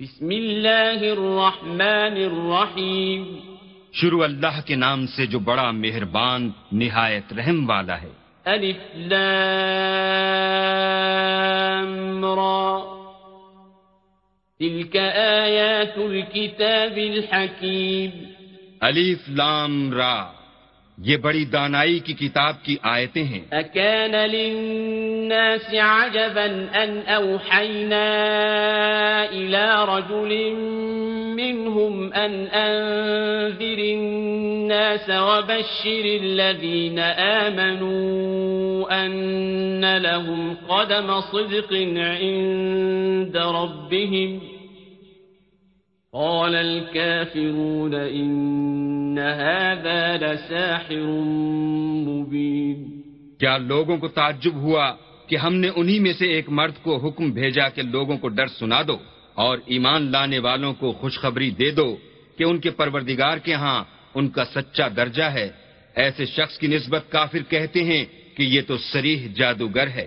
بسم اللہ الرحمن الرحیم۔ شروع اللہ کے نام سے جو بڑا مہربان نہایت رحم والا ہے۔ الف لام را۔ تلك آیات الكتاب الحکیم۔ الف لام را۔ یہ بڑی دانائی کی کتاب کی آیتیں ہیں اکان للناس عجبا ان اوحینا إلى رجل منهم ان انذر الناس وبشر الذين آمنوا ان لهم قدم صدق عند ربهم ۖ قال الكافرون إن هذا لساحر مبين. کیا لوگوں کو تعجب ہوا کہ ہم نے انہی میں سے ایک مرد کو حکم بھیجا کہ لوگوں کو ڈر سنا دو اور ایمان لانے والوں کو خوشخبری دے دو کہ ان کے پروردگار کے ہاں ان کا سچا درجہ ہے؟ ایسے شخص کی نسبت کافر کہتے ہیں کہ یہ تو سریح جادوگر ہے۔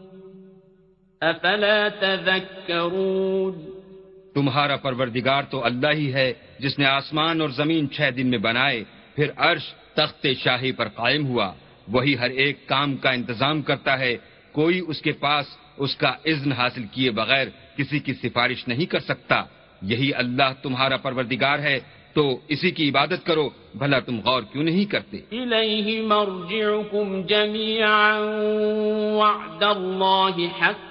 افلا تذکرون؟ تمہارا پروردگار تو اللہ ہی ہے جس نے آسمان اور زمین چھ دن میں بنائے پھر عرش تخت شاہی پر قائم ہوا۔ وہی ہر ایک کام کا انتظام کرتا ہے کوئی اس کے پاس اس کا اذن حاصل کیے بغیر کسی کی سفارش نہیں کر سکتا۔ یہی اللہ تمہارا پروردگار ہے تو اسی کی عبادت کرو بھلا تم غور کیوں نہیں کرتے؟ الیہ مرجعکم جمیعا وعد اللہ حق۔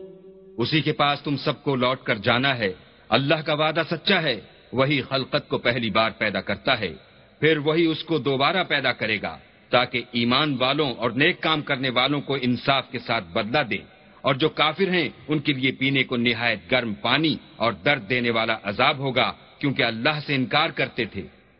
اسی کے پاس تم سب کو لوٹ کر جانا ہے۔ اللہ کا وعدہ سچا ہے۔ وہی خلقت کو پہلی بار پیدا کرتا ہے۔ پھر وہی اس کو دوبارہ پیدا کرے گا تاکہ ایمان والوں اور نیک کام کرنے والوں کو انصاف کے ساتھ بدلہ دے۔ اور جو کافر ہیں، ان کے لیے پینے کو نہایت گرم پانی اور درد دینے والا عذاب ہوگا کیونکہ اللہ سے انکار کرتے تھے۔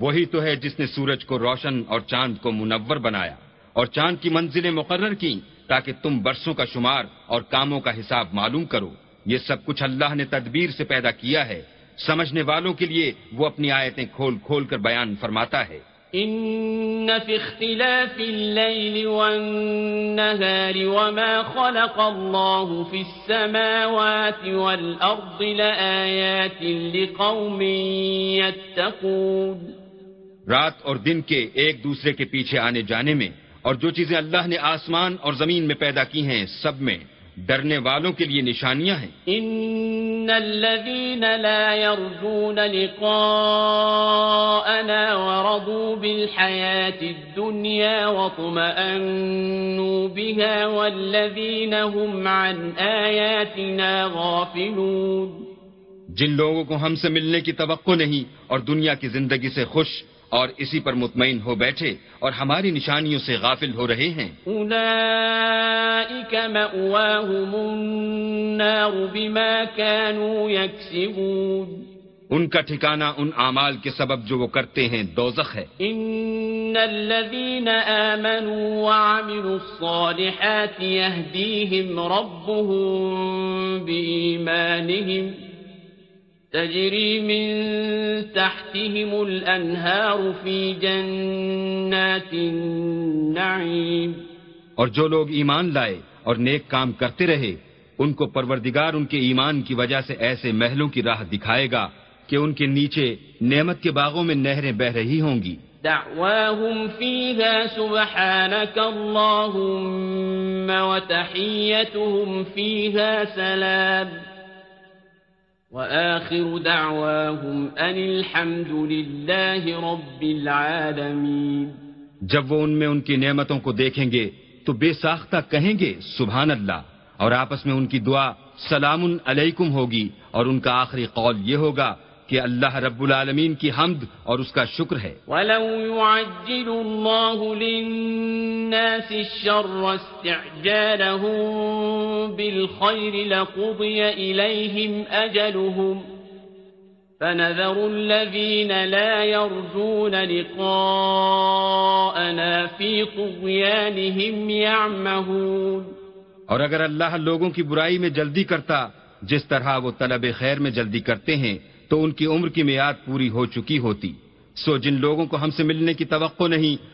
وہی تو ہے جس نے سورج کو روشن اور چاند کو منور بنایا اور چاند کی منزلیں مقرر کی تاکہ تم برسوں کا شمار اور کاموں کا حساب معلوم کرو۔ یہ سب کچھ اللہ نے تدبیر سے پیدا کیا ہے۔ سمجھنے والوں کے لیے وہ اپنی آیتیں کھول کھول کر بیان فرماتا ہے۔ ان في اختلاف الليل والنهار وما خلق الله في السماوات والأرض لآيات لقوم يتقون رات اور دن کے ایک دوسرے کے پیچھے آنے جانے میں اور جو چیزیں اللہ نے آسمان اور زمین میں پیدا کی ہیں سب میں ڈرنے والوں کے لیے نشانیاں ہیں۔ ان الذين لا يرجون لقاءنا ورضوا بالحياة الدنيا وطمأنوا بها والذين هم عن آياتنا غافلون۔ جن لوگوں کو ہم سے ملنے کی توقع نہیں اور دنیا کی زندگی سے خوش اور اسی پر مطمئن ہو بیٹھے اور ہماری نشانیوں سے غافل ہو رہے ہیں۔ بما كانوا يكسبون ان کا ٹھکانہ ان اعمال کے سبب جو وہ کرتے ہیں دوزخ ہے۔ ان الذين امنوا وعملوا الصالحات يهديهم ربهم بإيمانهم تجري من تحتهم الأنهار في جنات النعيم. اور جو لوگ ایمان لائے اور نیک کام کرتے رہے ان کو پروردگار ان کے ایمان کی وجہ سے ایسے محلوں کی راہ دکھائے گا کہ ان کے نیچے نعمت کے باغوں میں نہریں بہ رہی ہوں گی۔ دعواهم فيها سبحانك اللهم وتحيتهم فيها سلام۔ وآخر دعواهم أن الحمد لله رب العالمين. جب وہ ان میں ان کی نعمتوں کو دیکھیں گے تو بے ساختہ کہیں گے، سبحان اللہ، اور آپس میں ان کی دعا سلام علیکم ہوگی اور ان کا آخری قول یہ ہوگا کہ اللہ رب العالمین کی حمد اور اس کا شکر ہے۔ وَلَوْ يُعَجِّلُ اللَّهُ لِلنَّاسِ الشَّرَّ اسْتِعْجَالَهُم بِالْخَيْرِ لَقُضِيَ إِلَيْهِمْ أَجَلُهُمْ فَنَذَرُ الَّذِينَ لَا يَرْجُونَ لِقَاءَنَا فِي طُغْيَانِهِمْ يَعْمَهُونَ۔ اور اگر اللہ لوگوں کی برائی میں جلدی کرتا جس طرح وہ طلب خیر میں جلدی کرتے ہیں تو ان کی عمر کی میعاد پوری ہو چکی ہوتی۔ سو جن لوگوں کو ہم سے ملنے کی توقع نہیں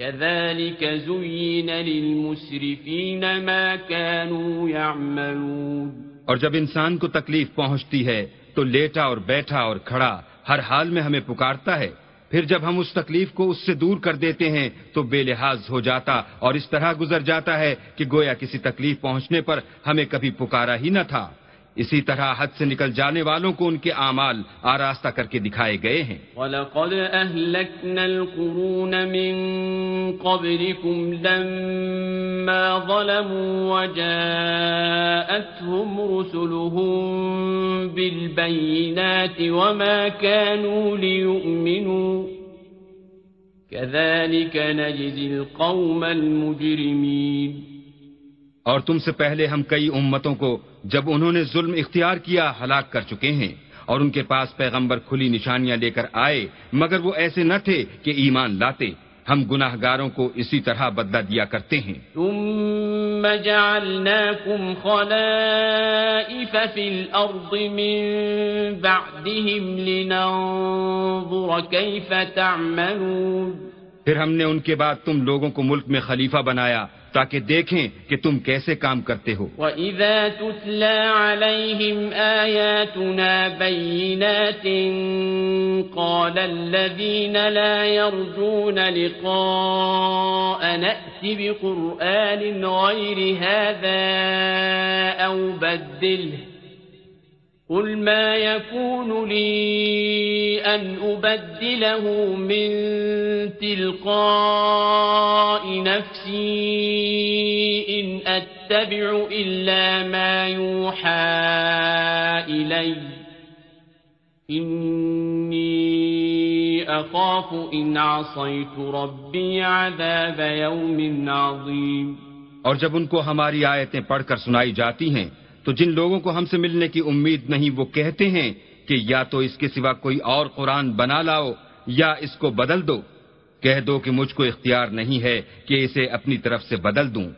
كذلك زين للمسرفين ما كانوا يعملون اور جب انسان کو تکلیف پہنچتی ہے، تو لیٹا اور بیٹھا اور کھڑا ہر حال میں ہمیں پکارتا ہے۔ پھر جب ہم اس تکلیف کو اس سے دور کر دیتے ہیں، تو بے لحاظ ہو جاتا اور اس طرح گزر جاتا ہے کہ گویا کسی تکلیف پہنچنے پر ہمیں کبھی پکارا ہی نہ تھا۔ اسی طرح حد سے نکل جانے والوں کو ان کے اعمال آراستہ کر کے دکھائے گئے ہیں۔ وَلَقَدْ أَهْلَكْنَا الْقُرُونَ مِن قَبْلِكُمْ لَمَّا ظَلَمُوا وَجَاءَتْهُمْ رُسُلُهُم بِالْبَيِّنَاتِ وَمَا كَانُوا لِيُؤْمِنُوا كَذَلِكَ نَجْزِي الْقَوْمَ الْمُجْرِمِينَ اور تم سے پہلے ہم کئی امتوں کو جب انہوں نے ظلم اختیار کیا ہلاک کر چکے ہیں اور ان کے پاس پیغمبر کھلی نشانیاں لے کر آئے، مگر وہ ایسے نہ تھے کہ ایمان لاتے۔ ہم گناہ گاروں کو اسی طرح بدلہ دیا کرتے ہیں۔ ثم جعلناكم خلائف في الأرض من بعدهم لننظر كيف تعملون پھر ہم نے ان کے بعد تم لوگوں کو ملک میں خلیفہ بنایا تاکہ دیکھیں کہ تم کیسے کام کرتے ہو۔ وَإِذَا تُتْلَى عَلَيْهِمْ آيَاتُنَا بَيِّنَاتٍ قَالَ الَّذِينَ لَا يَرْجُونَ لِقَاءَ نَأْتِ بِقُرْآنٍ غَيْرِ هَذَا أَوْ بَدِّلْهِ قل ما يكون لي أن أبدله من تلقاء نفسي إن أتبع إلا ما يوحى إلي إني أخاف إن عصيت ربي عذاب يوم عظيم اور جب ان کو ہماری آیتیں پڑھ کر سنائی جاتی ہیں تو جن لوگوں کو ہم سے ملنے کی امید نہیں وہ کہتے ہیں کہ یا تو اس کے سوا کوئی اور قرآن بنا لاؤ یا اس کو بدل دو۔ کہہ دو کہ مجھ کو اختیار نہیں ہے کہ اسے اپنی طرف سے بدل دوں۔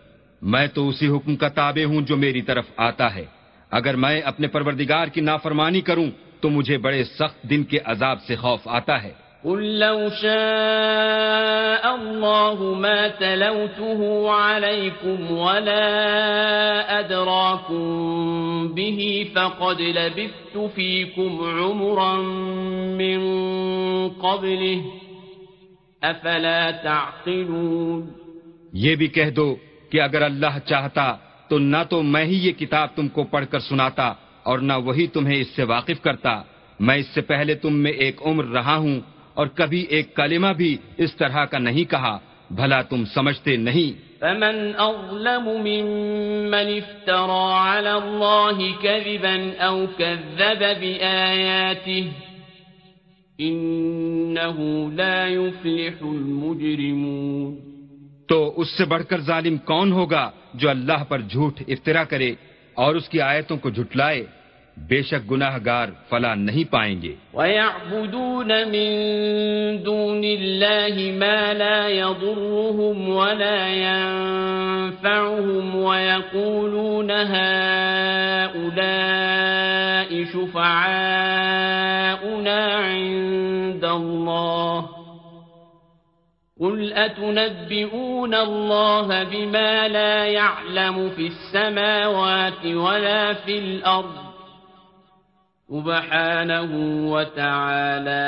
میں تو اسی حکم کا تابع ہوں جو میری طرف آتا ہے۔ اگر میں اپنے پروردگار کی نافرمانی کروں تو مجھے بڑے سخت دن کے عذاب سے خوف آتا ہے۔ قل لو شاء الله ما تلوته عليكم ولا أدراكم به فقد لبثت فيكم عمرا من قبله أفلا تعقلون یہ بھی کہہ دو کہ اگر اللہ چاہتا تو نہ تو میں ہی یہ کتاب تم کو پڑھ کر سناتا اور نہ وہی تمہیں اس سے واقف کرتا میں اس سے پہلے تم میں ایک عمر رہا ہوں اور کبھی ایک کلمہ بھی اس طرح کا نہیں کہا بھلا تم سمجھتے نہیں۔ فمن اظلم ممن افترى على الله كذبا او كذب بآياته إنه لا يفلح المجرمون۔ تو اس سے بڑھ کر ظالم کون ہوگا جو اللہ پر جھوٹ افطرا کرے اور اس کی آیتوں کو جھٹلائے؟ گار فلا نہیں پائیں گے وَيَعْبُدُونَ مِن دُونِ اللَّهِ مَا لَا يَضُرُّهُمْ وَلَا يَنفَعُهُمْ وَيَقُولُونَ هَؤُلَاءِ شُفَعَاؤُنَا عِندَ اللَّهِ قُلْ أَتُنَبِّئُونَ اللَّهَ بِمَا لَا يَعْلَمُ فِي السَّمَاوَاتِ وَلَا فِي الْأَرْضِ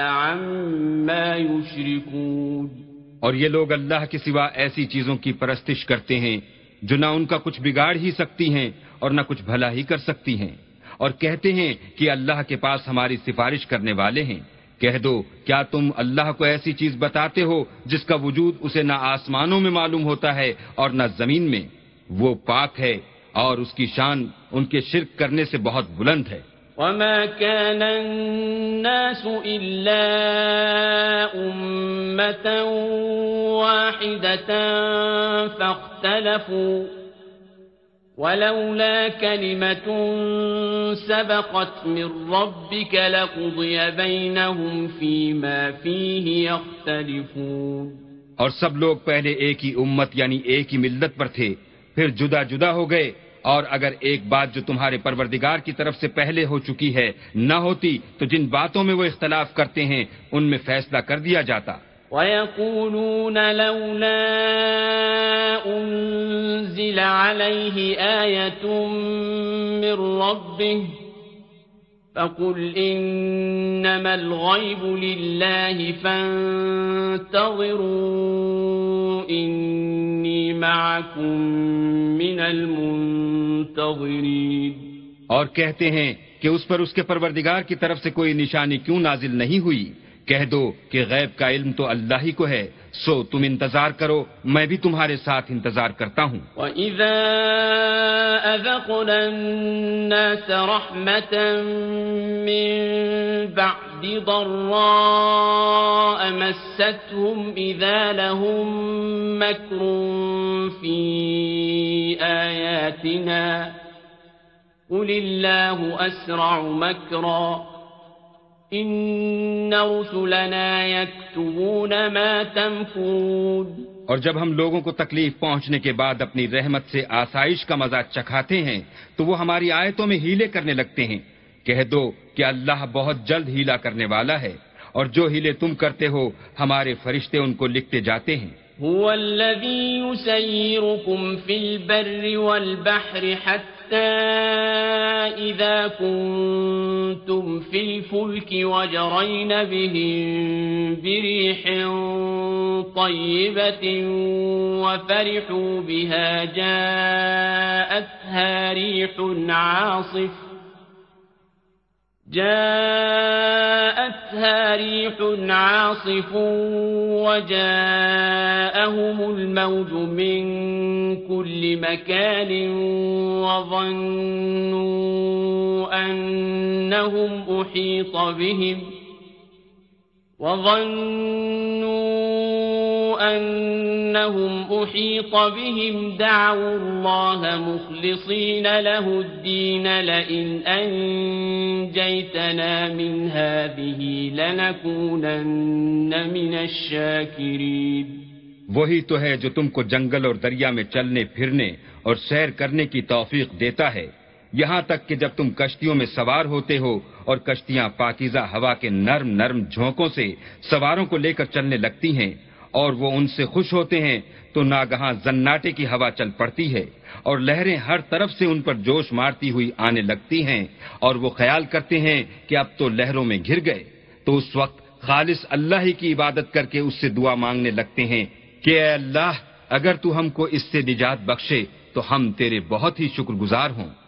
عما يشركون۔ اور یہ لوگ اللہ کے سوا ایسی چیزوں کی پرستش کرتے ہیں جو نہ ان کا کچھ بگاڑ ہی سکتی ہیں اور نہ کچھ بھلا ہی کر سکتی ہیں۔ اور کہتے ہیں کہ اللہ کے پاس ہماری سفارش کرنے والے ہیں۔ کہہ دو، کیا تم اللہ کو ایسی چیز بتاتے ہو جس کا وجود اسے نہ آسمانوں میں معلوم ہوتا ہے اور نہ زمین میں؟ وہ پاک ہے اور اس کی شان ان کے شرک کرنے سے بہت بلند ہے۔ وما كان الناس إلا أمة واحدة فاختلفوا ولولا كلمة سبقت من ربك لقضي بينهم فيما فيه يختلفون اور سب لوگ پہلے ایک ہی امت یعنی ایک ہی ملت پر تھے پھر جدا جدا ہو گئے۔ اور اگر ایک بات جو تمہارے پروردگار کی طرف سے پہلے ہو چکی ہے نہ ہوتی تو جن باتوں میں وہ اختلاف کرتے ہیں، ان میں فیصلہ کر دیا جاتا۔ وَيَقُولُونَ لَوْلَا أُنزِلَ عَلَيْهِ آيَةٌ مِّن رَّبِّهِ فَقُلْ إِنَّمَا الْغَيْبُ لِلَّهِ فَانتَظِرُوا إِنِّي مَعَكُم مِّنَ الْمُنتَظِرِينَ اور کہتے ہیں کہ اس پر اس کے پروردگار کی طرف سے کوئی نشانی کیوں نازل نہیں ہوئی؟ کہہ دو کہ غیب کا علم تو اللہ ہی کو ہے سو تم انتظار کرو میں بھی تمہارے ساتھ انتظار کرتا ہوں وَإِذَا أَذَقْنَا النَّاسَ رَحْمَةً مِّن بَعْدِ ضَرَّاءَ مَسَّتْهُمْ إِذَا لَهُم مَّكْرٌ فِي آيَاتِنَا قُلِ اللَّهُ أَسْرَعُ مَكْرًا ان رسلنا يكتبون ما تمكون اور جب ہم لوگوں کو تکلیف پہنچنے کے بعد اپنی رحمت سے آسائش کا مزہ چکھاتے ہیں، تو وہ ہماری آیتوں میں ہیلے کرنے لگتے ہیں۔ کہہ دو کہ اللہ بہت جلد ہیلا کرنے والا ہے اور جو ہیلے تم کرتے ہو، ہمارے فرشتے ان کو لکھتے جاتے ہیں۔ هو الذي يسيركم في البر والبحر حتى إذا كنتم في الفلك وجرين بهم بريح طيبة وفرحوا بها جاءتها ريح عاصف جاءتها ريح عاصف وجاءهم الموج من كل مكان وظنوا أنهم أحيط بهم وظنوا أنهم أحيط بهم دعوا الله مخلصين له الدين لئن أنجيتنا من هذه لنكونن من الشاكرين وہی تو ہے جو تم کو جنگل اور دریا میں چلنے، پھرنے اور سیر کرنے کی توفیق دیتا ہے۔ یہاں تک کہ جب تم کشتیوں میں سوار ہوتے ہو اور کشتیاں پاکیزہ ہوا کے نرم نرم جھونکوں سے سواروں کو لے کر چلنے لگتی ہیں اور وہ ان سے خوش ہوتے ہیں، تو ناگہاں زناٹے کی ہوا چل پڑتی ہے، اور لہریں ہر طرف سے ان پر جوش مارتی ہوئی آنے لگتی ہیں، اور وہ خیال کرتے ہیں کہ اب تو لہروں میں گر گئے۔ تو اس وقت خالص اللہ ہی کی عبادت کر کے اس سے دعا مانگنے لگتے ہیں کہ اے اللہ، اگر تو ہم کو اس سے نجات بخشے، تو ہم تیرے بہت ہی شکر گزار ہوں۔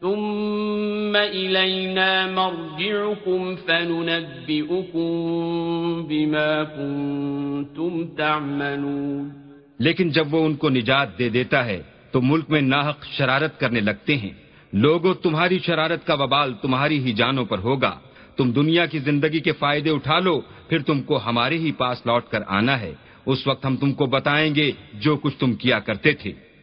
ثم إلينا مرجعكم فننبئكم بما كنتم تعملون لیکن جب وہ ان کو نجات دے دیتا ہے، تو ملک میں ناحق شرارت کرنے لگتے ہیں۔ لوگوں، تمہاری شرارت کا وبال تمہاری ہی جانوں پر ہوگا۔ تم دنیا کی زندگی کے فائدے اٹھا لو، پھر تم کو ہمارے ہی پاس لوٹ کر آنا ہے۔ اس وقت ہم تم کو بتائیں گے جو کچھ تم کیا کرتے تھے۔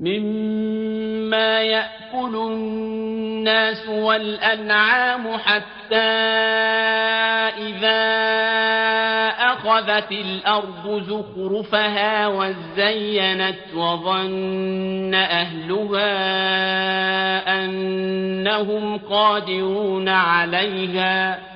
مما يأكل الناس والأنعام حتى إذا أخذت الأرض زخرفها وزينت وظن أهلها أنهم قادرون عليها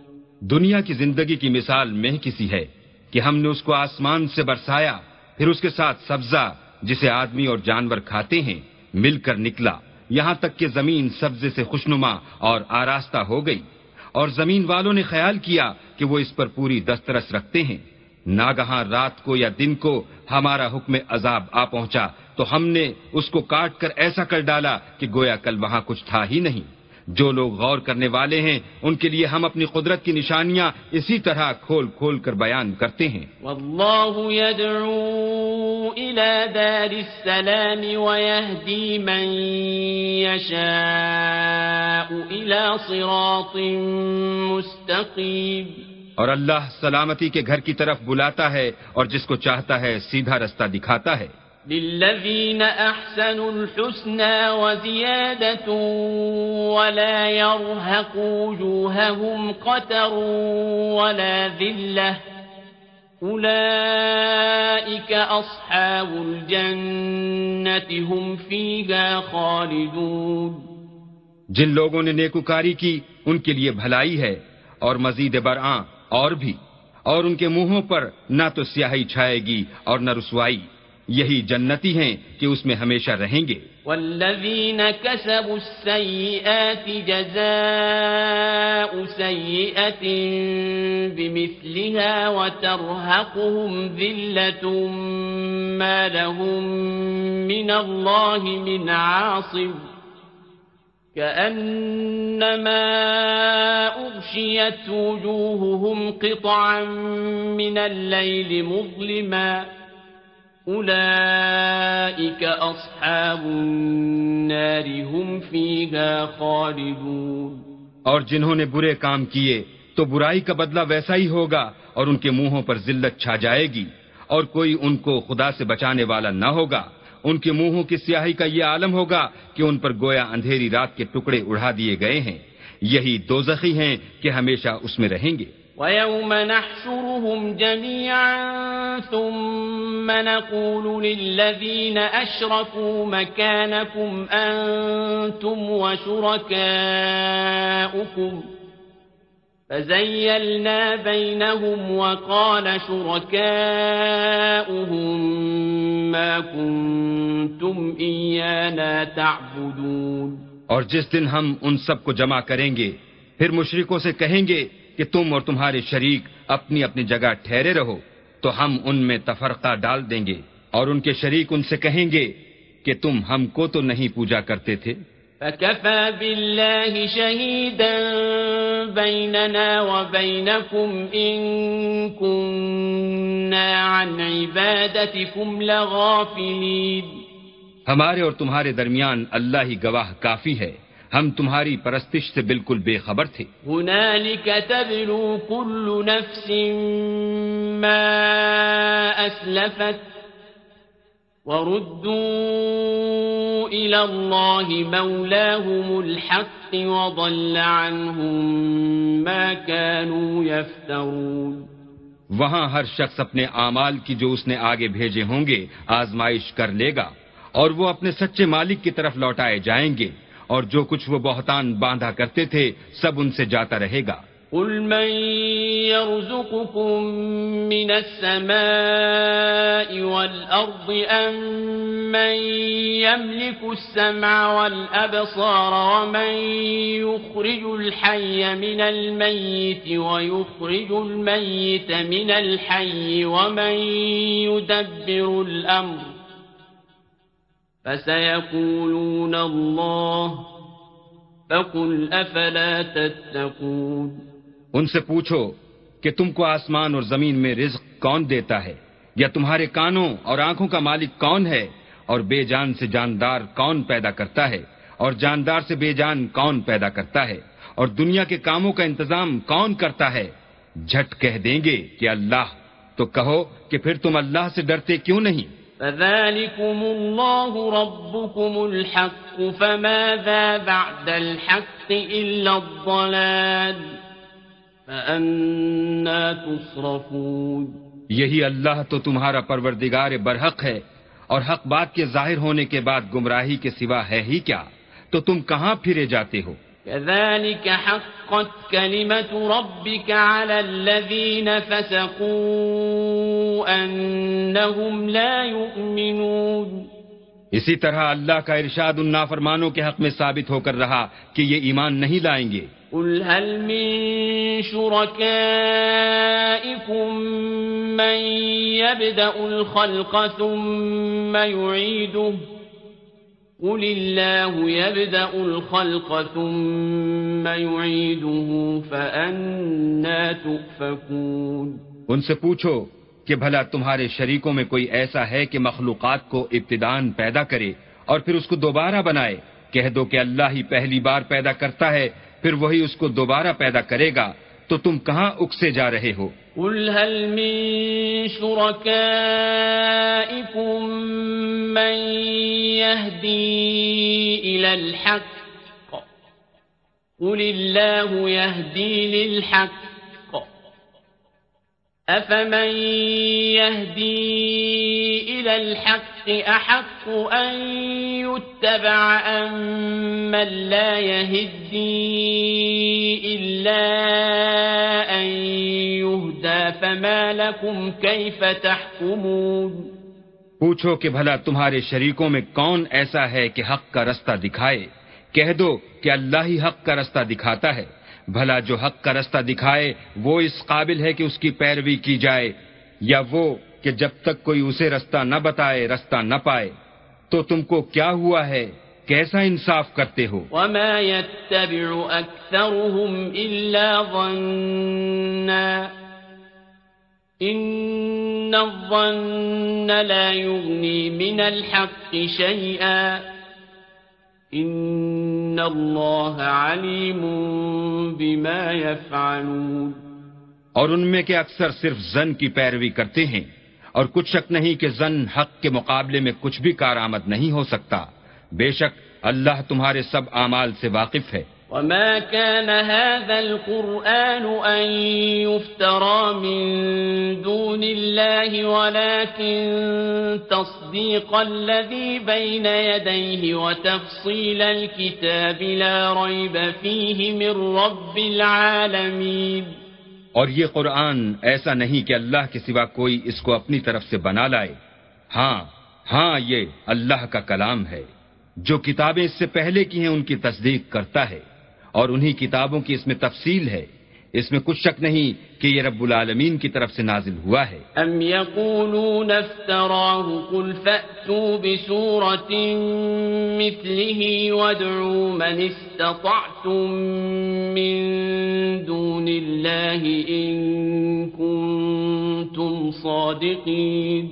دنیا کی زندگی کی مثال میں کسی ہے کہ ہم نے اس کو آسمان سے برسایا، پھر اس کے ساتھ سبزہ، جسے آدمی اور جانور کھاتے ہیں، مل کر نکلا۔ یہاں تک کہ زمین سبزے سے خوشنما اور آراستہ ہو گئی۔ اور زمین والوں نے خیال کیا کہ وہ اس پر پوری دسترس رکھتے ہیں۔ ناگہاں رات کو یا دن کو ہمارا حکم عذاب آ پہنچا تو ہم نے اس کو کاٹ کر ایسا کر ڈالا کہ گویا کل وہاں کچھ تھا ہی نہیں۔ جو لوگ غور کرنے والے ہیں ان کے لیے ہم اپنی قدرت کی نشانیاں اسی طرح کھول کھول کر بیان کرتے ہیں۔ واللہ يدعو الى دار السلام ويهدي من يشاء الى صراط مستقیم۔ اور اللہ سلامتی کے گھر کی طرف بلاتا ہے اور جس کو چاہتا ہے سیدھا رستہ دکھاتا ہے۔ للذين أحسنوا الحسنى وزيادة ولا يرهق وجوههم قتر ولا ذلة. أولئك أصحاب الجنة هم فيها خالدون. جن لوگوں نے نیکوکاری کی، ان کے لیے بھلائی ہے اور مزید برآں اور بھی، اور ان کے منہوں پر نہ تو سیاہی چھائے گی اور نہ رسوائی۔ یہی جنتی ہیں کہ اس میں ہمیشہ رہیں گے والذین کسبوا السیئات جزاء سیئت بمثلها وترهقهم ذلت ما لهم من اللہ من عاصم. كأنما أغشيت وجوههم قطعا من الليل مظلماً. اصحاب النار هم فيها خالدون اور جنہوں نے برے کام کیے، تو برائی کا بدلہ ویسا ہی ہوگا اور ان کے منہوں پر ذلت چھا جائے گی۔ اور کوئی ان کو خدا سے بچانے والا نہ ہوگا۔ ان کے منہوں کی سیاہی کا یہ عالم ہوگا کہ ان پر گویا اندھیری رات کے ٹکڑے اڑا دیے گئے ہیں۔ یہی دو زخی ہیں کہ ہمیشہ اس میں رہیں گے۔ ويوم نحشرهم جميعا ثم نقول للذين أشركوا مكانكم أنتم وشركاؤكم. فزيلنا بينهم وقال شركاؤهم ما كنتم إيانا تعبدون. اور جس دن ہم ان سب کو جمع کریں گے پھر مشرکوں سے کہیں گے کہ تم اور تمہارے شریک اپنی اپنی جگہ ٹھہرے رہو تو ہم ان میں تفرقہ ڈال دیں گے اور ان کے شریک ان سے کہیں گے کہ تم ہم کو تو نہیں پوجا کرتے تھے۔ فكفى بالله شهيدا بيننا وبينكم إن كنا عن عبادتكم لغافلين۔ ہمارے اور تمہارے درمیان اللہ ہی گواہ کافی ہے۔ ہم تمہاری پرستش سے بالکل بے خبر تھے۔ هنالك تبلو كل نفس ما وردوا إلى الله مولاهم الحق وضل عنهم ما كانوا يفترون۔ وہاں ہر شخص اپنے اعمال کی جو اس نے آگے بھیجے ہوں گے آزمائش کر لے گا اور وہ اپنے سچے مالک کی طرف لوٹائے جائیں گے۔ اور جو کچھ وہ بہتان باندھا کرتے تھے، سب ان سے جاتا رہے گا۔ قل من يرزقكم من السماء والأرض أم من يملك السمع والأبصار ومن يخرج الحي من الميت ويخرج الميت من الحي ومن يدبر الأمر فسيقولون الله فقل أفلا تتقون ان سے پوچھو کہ تم کو آسمان اور زمین میں رزق کون دیتا ہے؟ یا تمہارے کانوں اور آنکھوں کا مالک کون ہے؟ اور بے جان سے جاندار کون پیدا کرتا ہے؟ اور جاندار سے بے جان کون پیدا کرتا ہے؟ اور دنیا کے کاموں کا انتظام کون کرتا ہے؟ جھٹ کہہ دیں گے کہ اللہ۔ تو کہو کہ پھر تم اللہ سے ڈرتے کیوں نہیں؟ فذلكم الله ربكم الحق فماذا بعد الحق إلا الضلال یہی اللہ تو تمہارا پروردگار برحق ہے اور حق بات کے ظاہر ہونے کے بعد گمراہی کے سوا ہے ہی کیا؟ تو تم کہاں پھرے جاتے ہو؟ كذلك حقت كلمة ربك على الذين فسقوا أنهم لا يؤمنون. اسی طرح اللہ کا ارشاد ان نافرمانوں کے حق میں ثابت ہو کر رہا کہ یہ ایمان نہیں لائیں گے۔ قل هل من شركائكم من يبدأ الخلق ثم يعيده؟ قل الله يبدأ الخلق ثم يعيده فأنا تؤفكون ان سے پوچھو کہ بھلا تمہارے شریکوں میں کوئی ایسا ہے کہ مخلوقات کو ابتدان پیدا کرے اور پھر اس کو دوبارہ بنائے؟ کہہ دو کہ اللہ ہی پہلی بار پیدا کرتا ہے، پھر وہی اس کو دوبارہ پیدا کرے گا۔ تو تم کہاں اکسے جا رہے ہو قل هل من شركائكم من يهدي إلى الحق؟ قل الله يهدي للحق. أفمن يهدي إلى الحق؟ أحق أن يتبع أم من لا يهدي إلا أن يهدى فما لكم كيف تحكمون پوچھو کہ بھلا تمہارے شریکوں میں کون ایسا ہے کہ حق کا رستہ دکھائے؟ کہہ دو کہ اللہ ہی حق کا رستہ دکھاتا ہے۔ بھلا جو حق کا رستہ دکھائے، وہ اس قابل ہے کہ اس کی پیروی کی جائے، یا وہ کہ جب تک کوئی اسے رستہ نہ بتائے رستہ نہ پائے تو تم کو کیا ہوا ہے؟ کیسا انصاف کرتے ہو؟ وما يتبع اكثرهم الا ظننا ان الظن لا يغني من الحق شيئا ان اللہ علیم بما يفعلون اور ان میں کے اکثر صرف زن کی پیروی کرتے ہیں۔ اور کچھ شک نہیں کہ زن حق کے مقابلے میں کچھ بھی کارآمد نہیں ہو سکتا۔ بے شک اللہ تمہارے سب اعمال سے واقف ہے۔ وما كان هذا القرآن أن يفترى من دون الله ولكن تصديق الذي بين يديه وتفصيل الكتاب لا ريب فيه من رب العالمين اور یہ قرآن ایسا نہیں کہ اللہ کے سوا کوئی اس کو اپنی طرف سے بنا لائے۔ ہاں ہاں یہ اللہ کا کلام ہے۔ جو کتابیں اس سے پہلے کی ہیں ان کی تصدیق کرتا ہے اور انہی کتابوں کی اس میں تفصیل ہے۔ اس میں کچھ شک نہیں کہ یہ رب العالمین کی طرف سے نازل ہوا ہے۔ ام یقولون افتراه قل فأتوا بسورة مثله وادعوا من استطعتم من دون الله ان كنتم صادقين۔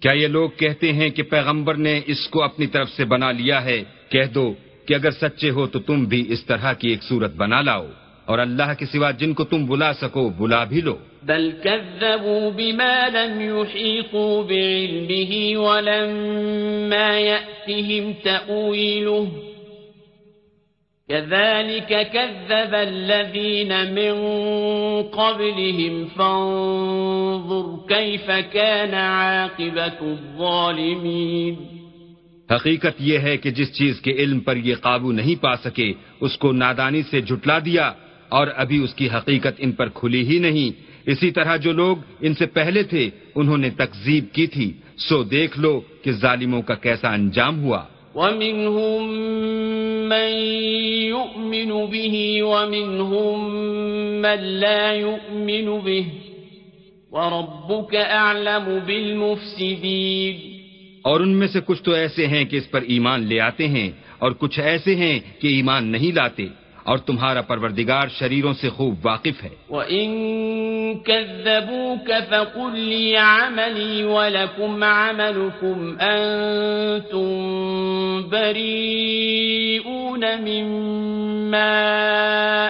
کیا یہ لوگ کہتے ہیں کہ پیغمبر نے اس کو اپنی طرف سے بنا لیا ہے؟ کہہ دو کہ اگر سچے ہو تو تم بھی اس طرح کی ایک صورت بنا لاؤ۔ اور اللہ کے سوا جن کو تم بلا سکو بلا بھی لو۔ بل كذبوا بما لم يحيطوا بعلمه ولما يأتهم تأويله كذلك كذب الذين من قبلهم فانظر كيف كان عاقبة الظالمين حقیقت یہ ہے کہ جس چیز کے علم پر یہ قابو نہیں پا سکے اس کو نادانی سے جھٹلا دیا۔ اور ابھی اس کی حقیقت ان پر کھلی ہی نہیں۔ اسی طرح جو لوگ ان سے پہلے تھے انہوں نے تکزیب کی تھی۔ سو دیکھ لو کہ ظالموں کا کیسا انجام ہوا۔ ومنهم من يؤمن به ومنهم من لا يؤمن به۔ وربك أعلم بالمفسدين۔ اور ان میں سے کچھ تو ایسے ہیں کہ اس پر ایمان لے آتے ہیں اور کچھ ایسے ہیں کہ ایمان نہیں لاتے۔ اور تمہارا پروردگار شریروں سے خوب واقف ہے۔ وَإِن كَذَّبُوكَ فَقُلْ لِي عَمَلِي وَلَكُمْ عَمَلُكُمْ أَنتُمْ بَرِيئُونَ مِمَّا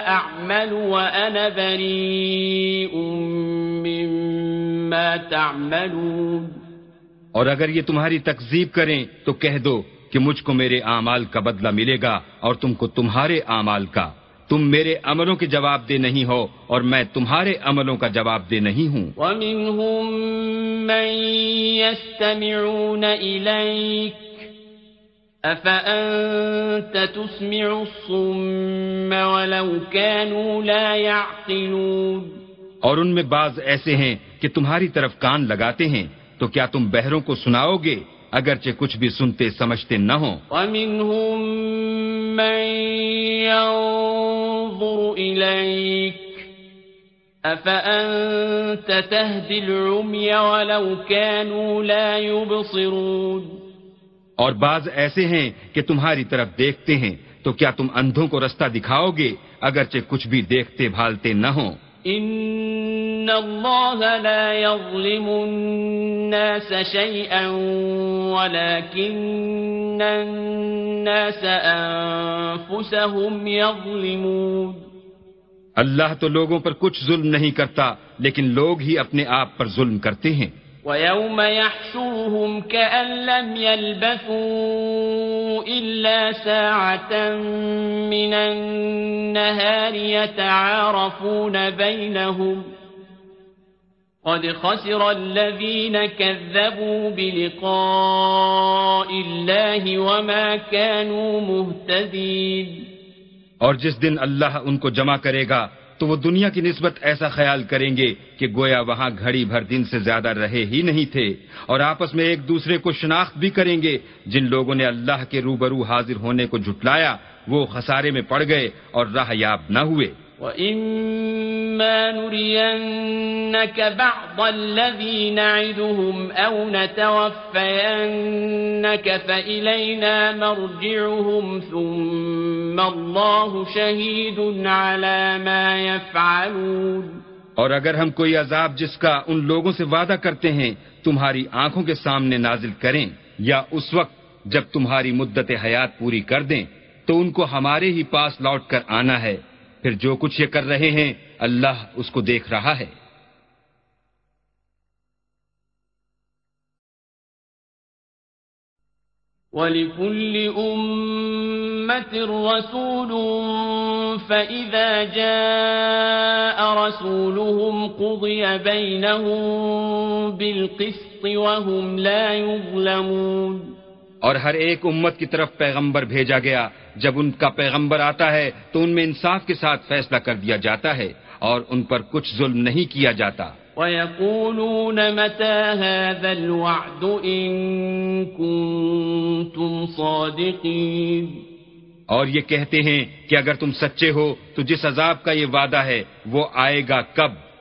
أَعْمَلُ وَأَنَا بَرِيءٌ مِمَّا تَعْمَلُونَ۔ اور اگر یہ تمہاری تکذیب کریں تو کہہ دو کہ مجھ کو میرے اعمال کا بدلہ ملے گا اور تم کو تمہارے اعمال کا۔ تم میرے عملوں کے جواب دے نہیں ہو اور میں تمہارے عملوں کا جواب دے نہیں ہوں۔ وَمِنْهُمْ مَنْ يَسْتَمِعُونَ إِلَيْكَ أَفَأَنْتَ تُسْمِعُ الصُّمَّ وَلَوْ كَانُوا لَا يَعْقِلُونَ؟ اور ان میں بعض ایسے ہیں کہ تمہاری طرف کان لگاتے ہیں تو کیا تم بہروں کو سناؤ گے؟ اگرچہ کچھ بھی سنتے سمجھتے نہ ہوں۔ وَمِنْهُمْ مَنْ يَنظُرُ إِلَيْكَ أَفَأَنْتَ تَهْدِ الْعُمْيَ وَلَوْ كَانُوا لَا يُبْصِرُونَ؟ اور بعض ایسے ہیں کہ تمہاری طرف دیکھتے ہیں تو کیا تم اندھوں کو رستہ دکھاؤ گے اگرچہ کچھ بھی دیکھتے بھالتے نہ ہوں؟ ان الله لا يظلم الناس شيئا ولكن الناس انفسهم يظلمون اللہ تو لوگوں پر کچھ ظلم نہیں کرتا، لیکن لوگ ہی اپنے آپ پر ظلم کرتے ہیں۔ وَيَوْمَ يَحْشُرُهُمْ كَأَن لَّمْ يَلْبَثُوا إِلَّا سَاعَةً مِّنَ النَّهَارِ يَتَعَارَفُونَ بَيْنَهُمْ قَدْ خَسِرَ الَّذِينَ كَذَّبُوا بِلِقَاءِ اللَّهِ وَمَا كَانُوا مُهْتَدِينَ اور جس دن اللہ ان کو جمع کرے گا تو وہ دنیا کی نسبت ایسا خیال کریں گے کہ گویا وہاں گھڑی بھر دن سے زیادہ رہے ہی نہیں تھے اور آپس میں ایک دوسرے کو شناخت بھی کریں گے۔ جن لوگوں نے اللہ کے روبرو حاضر ہونے کو جھٹلایا، وہ خسارے میں پڑ گئے اور راہ یاب نہ ہوئے۔ وَإِمَّا نُرِيَنَّكَ بَعْضَ الَّذِي نَعِدُهُمْ أَوْ نَتَوَفَّيَنَّكَ فَإِلَيْنَا مَرْجِعُهُمْ ثُمَّ اللَّهُ شَهِيدٌ عَلَى مَا يَفْعَلُونَ اور اگر ہم کوئی عذاب جس کا ان لوگوں سے وعدہ کرتے ہیں تمہاری آنکھوں کے سامنے نازل کریں یا اس وقت جب تمہاری مدت حیات پوری کر دیں، تو ان کو ہمارے ہی پاس لوٹ کر آنا ہے۔ پھر جو کچھ یہ کر رہے ہیں، اللہ اس کو دیکھ رہا ہے۔ وَلِكُلِّ أُمَّةٍ رَسُولٌ فَإِذَا جَاءَ رَسُولُهُمْ قُضِيَ بَيْنَهُمْ بِالْقِسْطِ وَهُمْ لَا يُظْلَمُونَ اور ہر ایک امت کی طرف پیغمبر بھیجا گیا۔ جب ان کا پیغمبر آتا ہے تو ان میں انصاف کے ساتھ فیصلہ کر دیا جاتا ہے اور ان پر کچھ ظلم نہیں کیا جاتا۔ وَيَقُولُونَ مَتَى هَذَا الْوَعْدُ إِن كُنتُمْ صَادِقِينَ۔ اور یہ کہتے ہیں کہ اگر تم سچے ہو تو جس عذاب کا یہ وعدہ ہے وہ آئے گا کب؟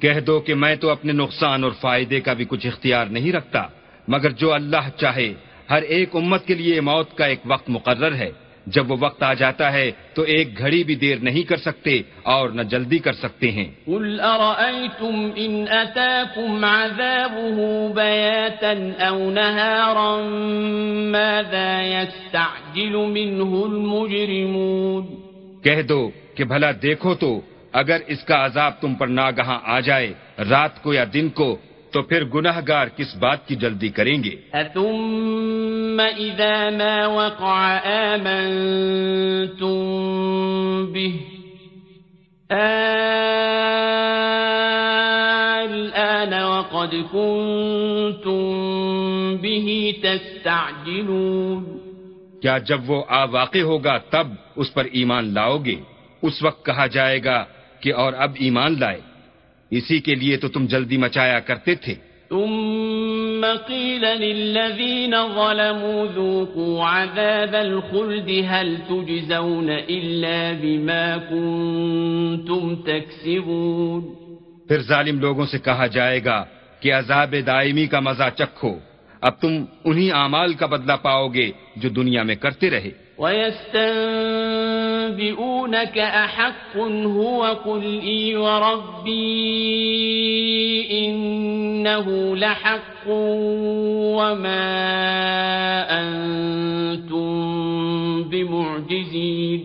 کہہ دو کہ میں تو اپنے نقصان اور فائدے کا بھی کچھ اختیار نہیں رکھتا مگر جو اللہ چاہے ہر ایک امت کے لیے موت کا ایک وقت مقرر ہے۔ جب وہ وقت آ جاتا ہے تو ایک گھڑی بھی دیر نہیں کر سکتے اور نہ جلدی کر سکتے ہیں۔ قل أرأيتم إن أتاكم عذابه بياتا أو نهارا؟ ماذا يستعجل منه المجرمون؟ کہہ دو کہ بھلا دیکھو تو اگر اس کا عذاب تم پر ناگہاں آ جائے رات کو یا دن کو تو پھر گناہ گار کس بات کی جلدی کریں گے؟ إذا ما وقع آمنتم به الآن وقد كنتم به تستعجلون کیا جب وہ آ واقع ہوگا تب اس پر ایمان لاؤ گے؟ اس وقت کہا جائے گا کہ اور اب ایمان لائے۔ اسی کے لیے تو تم جلدی مچایا کرتے تھے۔ ثم قيل للذين ظلموا ذوقوا عذاب الخلد هل تجزون إلا بما كنتم تكسبون پھر ظالم لوگوں سے کہا جائے گا کہ عذاب دائمی کا مزہ چکھو۔ اب تم انہی اعمال کا بدلہ پاؤ گے جو دنیا میں کرتے رہے۔ ويستنبئونك أحق هو قل إي وربي إنه لحق وما أنتم بمعجزين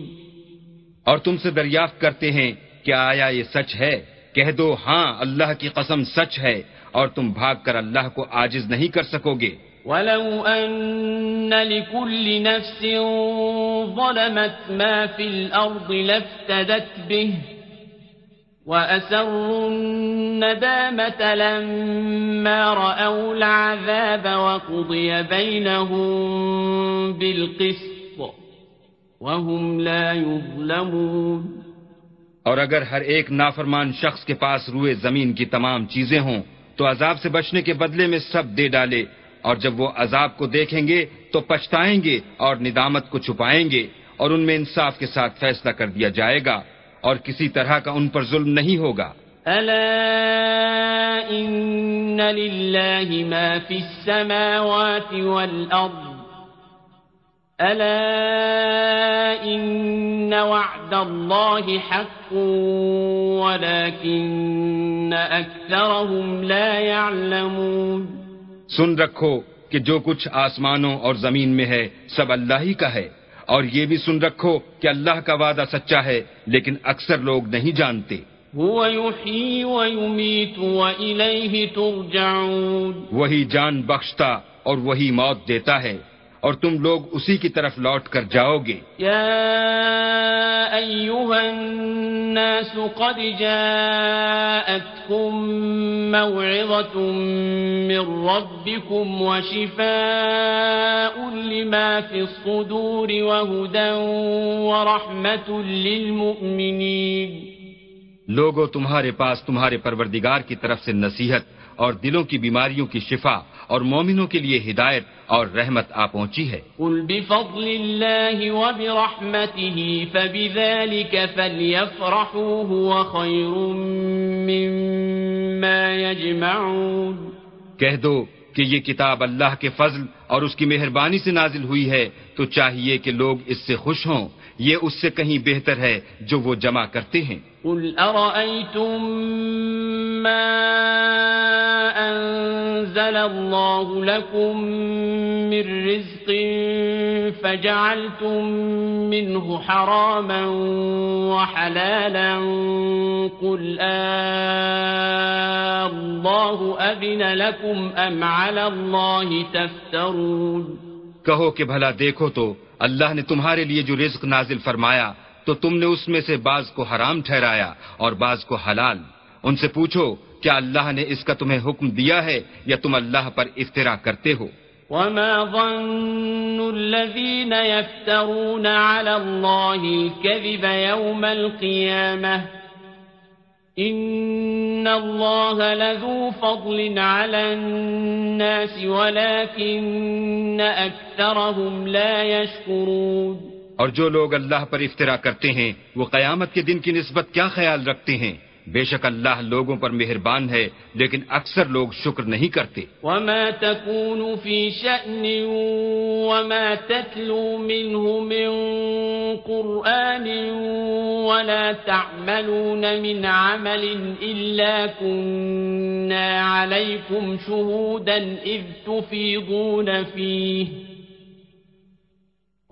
اور تم سے دریافت کرتے ہیں کہ آیا یہ سچ ہے۔ کہہ دو ہاں اللہ کی قسم سچ ہے اور تم بھاگ کر اللہ کو عاجز نہیں کر سکو گے۔ ولو أن لكل نفس ظلمت ما في الأرض لافتدت به وأسروا الندامة لما رأوا العذاب وقضي بينهم بالقسط وهم لا يظلمون اور اگر ہر ایک نافرمان شخص کے پاس روئے زمین کی تمام چیزیں ہوں تو عذاب سے بچنے کے بدلے میں سب دے ڈالے۔ اور جب وہ عذاب کو دیکھیں گے تو پچھتائیں گے اور ندامت کو چھپائیں گے اور ان میں انصاف کے ساتھ فیصلہ کر دیا جائے گا اور کسی طرح کا ان پر ظلم نہیں ہوگا۔ ألا إن لله ما في السماوات والأرض ألا إن وعد الله حق ولكن أكثرهم لا يعلمون سن رکھو کہ جو کچھ آسمانوں اور زمین میں ہے سب اللہ ہی کا ہے۔ اور یہ بھی سن رکھو کہ اللہ کا وعدہ سچا ہے لیکن اکثر لوگ نہیں جانتے۔ هو يحيي ويميت وإليه ترجعون۔ وہی جان بخشتا اور وہی موت دیتا ہے۔ اور تم لوگ اسی کی طرف لوٹ کر جاؤ گے۔ يا أيها الناس قد جاءتكم موعظة من ربكم وشفاء لما في الصدور وهدى ورحمة للمؤمنين لوگوں تمہارے پاس تمہارے پروردگار کی طرف سے نصیحت اور دلوں کی بیماریوں کی شفا اور مومنوں کے لیے ہدایت اور رحمت آ پہنچی ہے۔ قل بفضل الله وبرحمته فبذلك فليفرحوا هو خير مما يجمعون۔ کہہ دو کہ یہ کتاب اللہ کے فضل اور اس کی مہربانی سے نازل ہوئی ہے تو چاہیے کہ لوگ اس سے خوش ہوں۔ یہ اس سے کہیں بہتر ہے جو وہ جمع کرتے ہیں۔ قل أرأيتم ما أنزل الله لكم من رزق فجعلتم منه حراما وحلالا قل آه الله أذن لكم أم على الله تفترون کہو کہ بھلا دیکھو تو اللہ نے تمہارے لیے جو رزق نازل فرمایا، تو تم نے اس میں سے بعض کو حرام ٹھہرایا اور بعض کو حلال۔ ان سے پوچھو، کیا اللہ نے اس کا تمہیں حکم دیا ہے یا تم اللہ پر افطرا کرتے ہو؟ وما ظن الذين يفترون على الله الكذب يوم القيامة ان إن الله لذو فضل على الناس ولكن أكثرهم لا يشكرون اور جو لوگ اللہ پر افترا کرتے ہیں، وہ قیامت کے دن کی نسبت کیا خیال رکھتے ہیں؟ بے شک اللہ لوگوں پر مہربان ہے، لیکن اکثر لوگ شکر نہیں کرتے۔ وما تكون في شأن وما تتلو منه من قرآن ولا تعملون من عمل إلا كنا عليكم شهودا إذ تفيضون فيه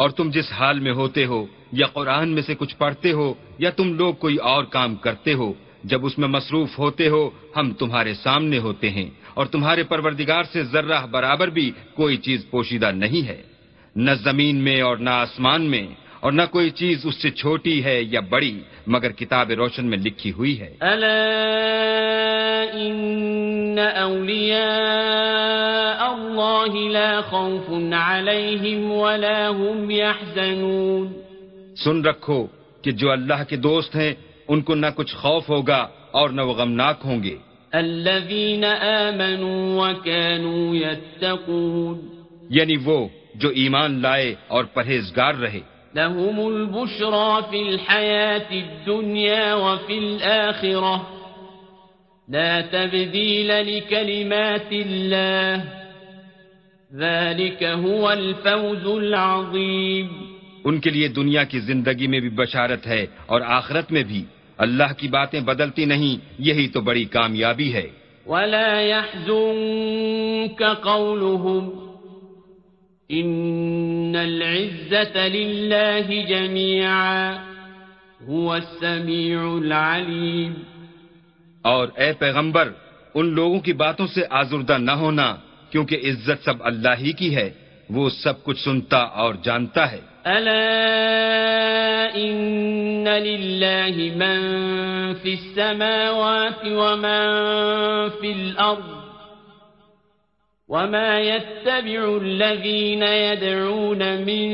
اور تم جس حال میں ہوتے ہو یا قرآن میں سے کچھ پڑھتے ہو یا تم لوگ کوئی اور کام کرتے ہو، جب اس میں مصروف ہوتے ہو، ہم تمہارے سامنے ہوتے ہیں، اور تمہارے پروردگار سے ذرہ برابر بھی کوئی چیز پوشیدہ نہیں ہے۔ نہ زمین میں اور نہ آسمان میں اور نہ کوئی چیز اس سے چھوٹی ہے یا بڑی مگر کتاب روشن میں لکھی ہوئی ہے۔ ألا إن أولياء الله لا خوف عليهم ولا هم يحزنون سن رکھو کہ جو اللہ کے دوست ہیں ان کو نہ کچھ خوف ہوگا اور نہ وہ غمناک ہوں گے۔ الذين آمنوا وكانوا يتقون یعنی وہ جو ایمان لائے اور پرہیزگار رہے۔ لهم البشرى في الحياة الدنيا وفي الآخرة لا تبديل لكلمات الله ذلك هو الفوز العظيم۔ ان کے لیے دنیا کی زندگی میں بھی بشارت ہے اور آخرت میں بھی۔ اللہ کی باتیں بدلتی نہیں یہی تو بڑی کامیابی ہے۔ ولا يحزنك قولهم إن العزة لله جميعا هو السميع العليم۔ اور اے پیغمبر ان لوگوں کی باتوں سے آزردہ نہ ہونا کیونکہ عزت سب اللہ ہی کی ہے وہ سب کچھ سنتا اور جانتا ہے۔ ألا إن لله من في السماوات ومن في الأرض وما يتبع الذين يدعون من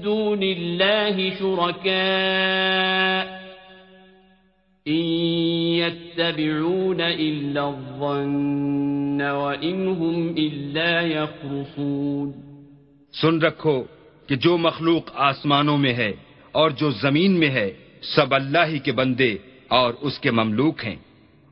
دون الله شركاء إن يتبعون إلا الظن وإن هم إلا يخرصون سن رکھو کہ جو مخلوق آسمانوں میں ہے اور جو زمین میں ہے، سب اللہ ہی کے بندے اور اس کے مملوک ہیں۔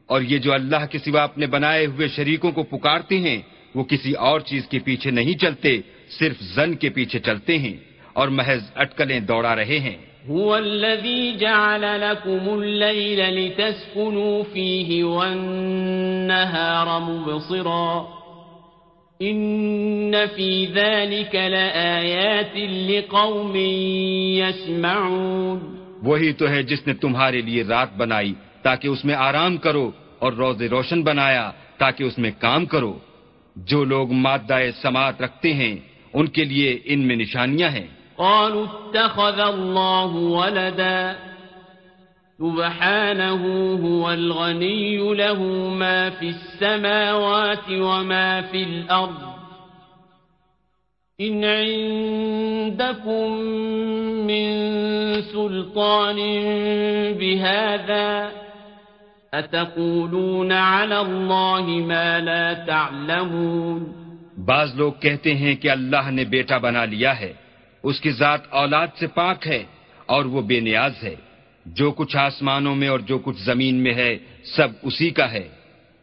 اور یہ جو اللہ کے سوا اپنے بنائے ہوئے شریکوں کو پکارتے ہیں وہ کسی اور چیز کے پیچھے نہیں چلتے صرف زن کے پیچھے چلتے ہیں اور محض اٹکلیں دوڑا رہے ہیں۔ هو الذي جعل لكم الليل لتسكنوا فيه والنهار مبصرا۔ إن في ذلك لآيات لقوم يسمعون وہی تو ہے جس نے تمہارے لیے رات بنائی تاکہ اس میں آرام کرو اور روز روشن بنایا تاکہ اس میں کام کرو۔ جو لوگ مادہ سماعت رکھتے ہیں ان کے لیے ان میں نشانیاں ہیں قالوا اتخذ الله ولدا। سبحانه هو الغني له ما في السماوات وما في الأرض. إن عندكم من سلطان بهذا أتقولون على الله ما لا تعلمون بعض لوگ کہتے ہیں کہ اللہ نے بیٹا بنا لیا ہے، اس کی ذات اولاد سے پاک ہے اور وہ بے نیاز ہے۔ جو کچھ آسمانوں میں اور جو کچھ زمین میں ہے، سب اسی کا ہے۔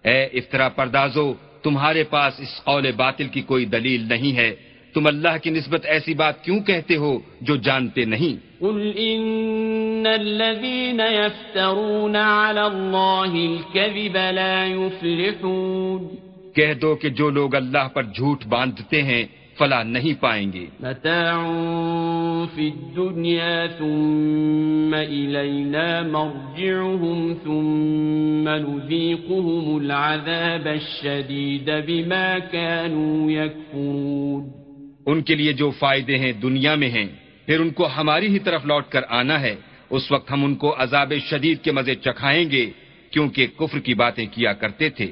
اے افطرا پردازو، تمہارے پاس اس قول باطل کی کوئی دلیل نہیں ہے۔ تم اللہ کی نسبت ایسی بات کیوں کہتے ہو جو جانتے نہیں؟ قل إن الذين يفترون على الله الكذب لا يفلحون. کہہ دو کہ جو لوگ اللہ پر جھوٹ باندھتے ہیں فلاح نہیں پائیں گے۔ متاع في الدنيا ثم إلينا مرجعهم ثم نذيقهم العذاب الشديد بما كانوا يكفرون ان کے لیے جو فائدے ہیں دنیا میں ہیں، پھر ان کو ہماری ہی طرف لوٹ کر آنا ہے۔ اس وقت ہم ان کو عذاب شدید کے مزے چکھائیں گے، کیونکہ کفر کی باتیں کیا کرتے تھے۔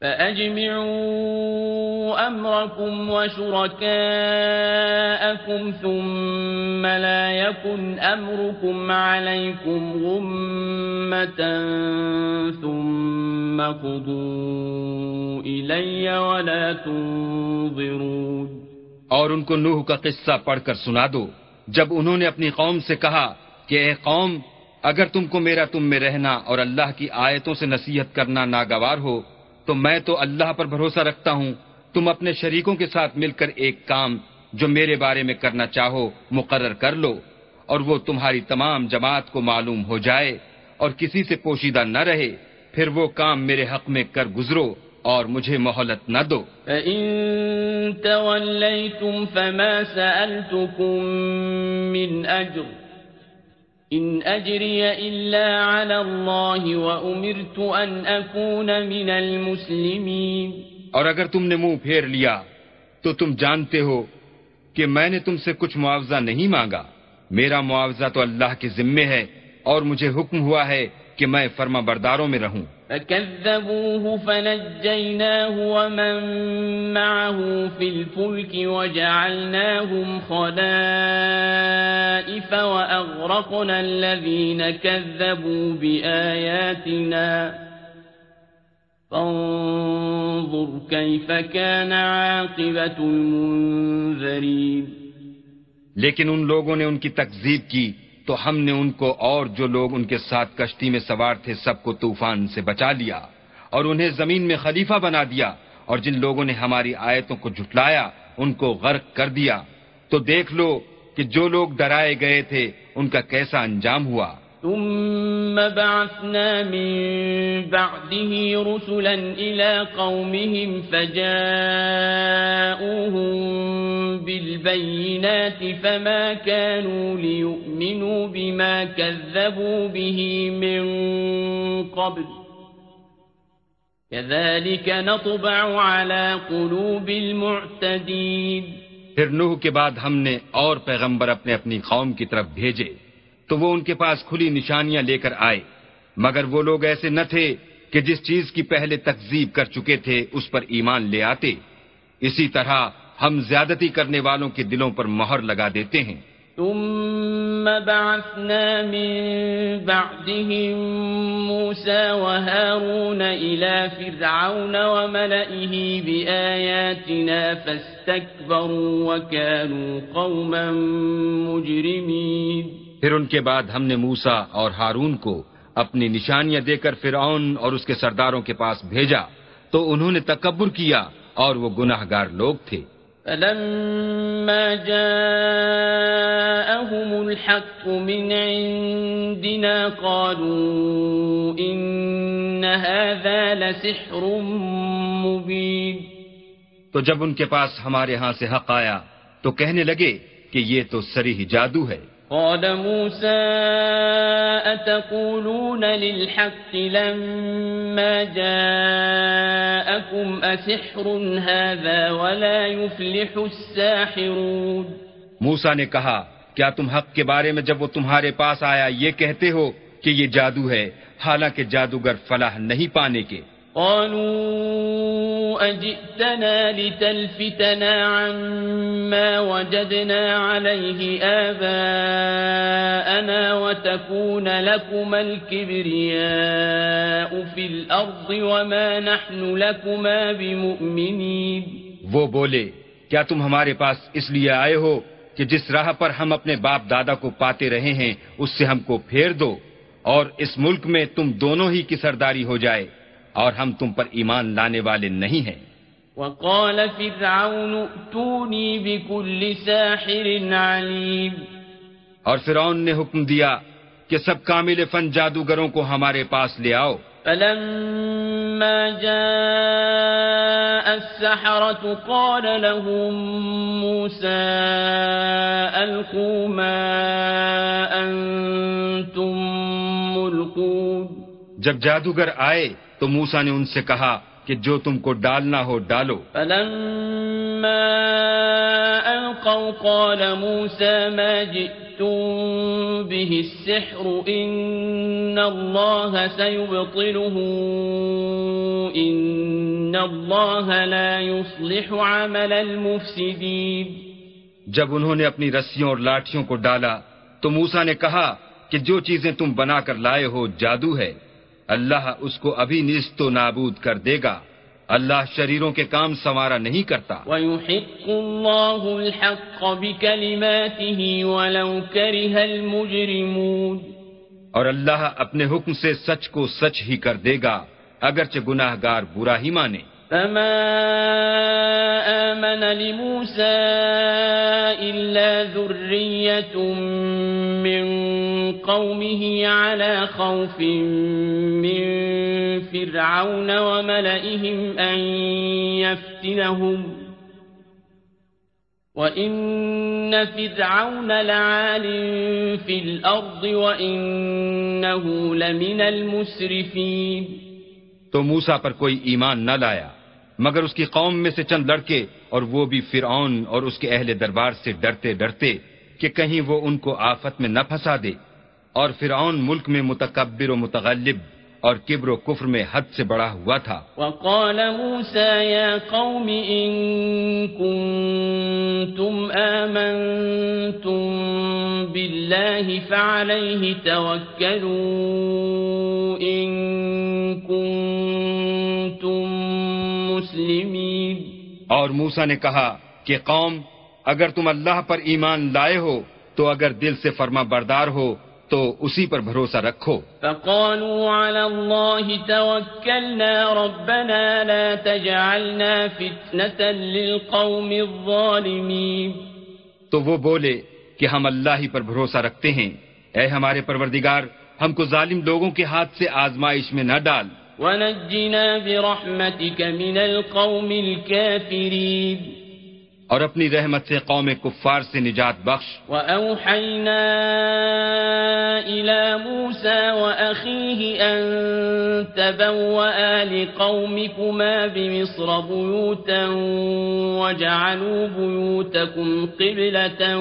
فأجمعوا أمركم وشركاءكم ثم لا يكن أمركم عليكم غمة ثم قضوا إلي ولا تنظرون اور ان کو نوح کا قصہ پڑھ کر سنا دو۔ جب انہوں نے اپنی قوم سے کہا کہ اے قوم، اگر تم کو میرا تم میں رہنا اور اللہ کی آیتوں سے نصیحت کرنا ناگوار ہو تو میں تو اللہ پر بھروسہ رکھتا ہوں۔ تم اپنے شریکوں کے ساتھ مل کر ایک کام جو میرے بارے میں کرنا چاہو، مقرر کر لو اور وہ تمہاری تمام جماعت کو معلوم ہو جائے اور کسی سے پوشیدہ نہ رہے۔ پھر وہ کام میرے حق میں کر گزرو اور مجھے مہلت نہ دو۔ فَإِن تَوَلَّيْتُمْ فَمَا سَأَلْتُكُم مِّنْ أَجْرٍ إن أجري إلا على الله وأمرت ان أكون من المسلمين. اور اگر تم نے منہ پھیر لیا، تو تم جانتے ہو کہ میں نے تم سے کچھ معاوضہ نہیں مانگا۔ میرا معاوضہ تو اللہ کے ذمے ہے اور مجھے حکم ہوا ہے کہ میں فرما برداروں میں رہوں۔ فكذبوه فنجيناه ومن معه في الفلك وجعلناهم خلائف وأغرقنا الذين كذبوا بآياتنا. فانظر كيف كان عاقبة المنذرين. لیکن ان لوگوں نے ان کی تکذیب کی تو ہم نے ان کو اور جو لوگ ان کے ساتھ کشتی میں سوار تھے سب کو طوفان سے بچا لیا اور انہیں زمین میں خلیفہ بنا دیا اور جن لوگوں نے ہماری آیتوں کو جھٹلایا، ان کو غرق کر دیا۔ تو دیکھ لو کہ جو لوگ ڈرائے گئے تھے، ان کا کیسا انجام ہوا۔ ثم بعثنا من بعده رسلا إلى قومهم فجاءوهم بالبينات فما كانوا ليؤمنوا بما كذبوا به من قبل كذلك نطبع على قلوب المعتدين. پھر نوح کے بعد ہم نے اور پیغمبر اپنے اپنی قوم کی طرف بھیجے۔ تو وہ ان کے پاس کھلی نشانیاں لے کر آئے۔ مگر وہ لوگ ایسے نہ تھے کہ جس چیز کی پہلے تکذیب کر چکے تھے، اس پر ایمان لے آتے۔ اسی طرح ہم زیادتی کرنے والوں کے دلوں پر مہر لگا دیتے ہیں۔ ثم بعثنا من بعدهم موسى وهارون إلى فرعون وملئه بآياتنا فاستكبروا وكانوا قوما مجرمين۔ پھر ان کے بعد ہم نے موسا اور ہارون کو اپنی نشانیاں دے کر فرعون اور اس کے سرداروں کے پاس بھیجا تو انہوں نے تکبر کیا اور وہ گناہ گار لوگ تھے۔ فلما جاءهم الحق من عندنا قالوا إن هذا لسحر مبين۔ تو جب ان کے پاس ہمارے ہاں سے حق آیا تو کہنے لگے کہ یہ تو سری جادو ہے۔ قال موسى أتقولون للحق لما جاءكم أسحر هذا ولا يفلح الساحرون موسا نے کہا، کیا تم حق کے بارے میں جب وہ تمہارے پاس آیا یہ کہتے ہو کہ یہ جادو ہے؟ حالانکہ جادوگر فلاح نہیں پانے کے۔ قالوا أجئتنا لتلفتنا عما وجدنا عليه آباءنا وتكون لكما الكبرياء في الأرض وما نحن لكما بمؤمنين وہ بولے، کیا تم ہمارے پاس اس لیے آئے ہو کہ جس راہ پر ہم اپنے باپ دادا کو پاتے رہے ہیں، اس سے ہم کو پھیر دو اور اس ملک میں تم دونوں ہی کی سرداری ہو جائے۔ اور ہم تم پر ایمان لانے والے نہیں ہیں۔ وقال فرعون ائتوني بكل ساحر عليم اور فرعون نے حکم دیا کہ سب کامل فن جادوگروں کو ہمارے پاس لے آؤ۔ فلما جاء السحرة قال لهم موسى ألقوا ما أنتم ملقون۔ جب جادوگر آئے تو موسا نے ان سے کہا کہ جو تم کو ڈالنا ہو ڈالو۔ فلما ألقوا قال موسى ما جئتم به السحر إن الله سيبطله إن الله لا يصلح عمل المفسدين۔ جب انہوں نے اپنی رسیوں اور لاٹھیوں کو ڈالا تو موسا نے کہا کہ جو چیزیں تم بنا کر لائے ہو جادو ہے۔ اللہ اس کو ابھی نیست و نابود کر دے گا۔ اللہ شریروں کے کام سوارا نہیں کرتا۔ وَيُحِقُّ اللَّهُ الْحَقَّ بِكَلِمَاتِهِ وَلَوْ كَرِهَ الْمُجْرِمُونَ۔ اور اللہ اپنے حکم سے سچ کو سچ ہی کر دے گا اگرچہ گناہ گار برا ہی مانے۔ فما آمن لموسى إلا ذرية من قومه على خوف من فرعون وملئهم أن يفتنهم وإن فرعون لعال في الأرض وإنه لمن المسرفين تو موسا پر کوئی ایمان نہ لایا۔ مگر اس کی قوم میں سے چند لڑکے اور وہ بھی فرعون اور اس کے اہل دربار سے ڈرتے ڈرتے کہ کہیں وہ ان کو آفت میں نہ پھنسا دے۔ اور فرعون ملک میں متکبر و متغلب اور کبر و کفر میں حد سے بڑا ہوا تھا۔ وقال موسى يا قوم إن كنتم آمنتم بالله فعليه توكلوا إن كنتم مسلمين اور موسا نے کہا کہ قوم اگر تم اللہ پر ایمان لائے ہو تو اگر دل سے فرما بردار ہو تو اسی پر بھروسہ رکھو۔ فقالوا على الله توكلنا ربنا لا تجعلنا فتنة للقوم الظالمين تو وہ بولے کہ ہم اللہ ہی پر بھروسہ رکھتے ہیں۔ اے ہمارے پروردگار ہم کو ظالم لوگوں کے ہاتھ سے آزمائش میں نہ ڈال۔ ونجنا برحمتك من القوم الكافرين. اور اپنی رحمت سے قوم کفار سے نجات بخش۔ وأوحينا إلى موسى وأخيه أن تبوأ لقومكما بمصر بيوتا وجعلوا بيوتكم قبلة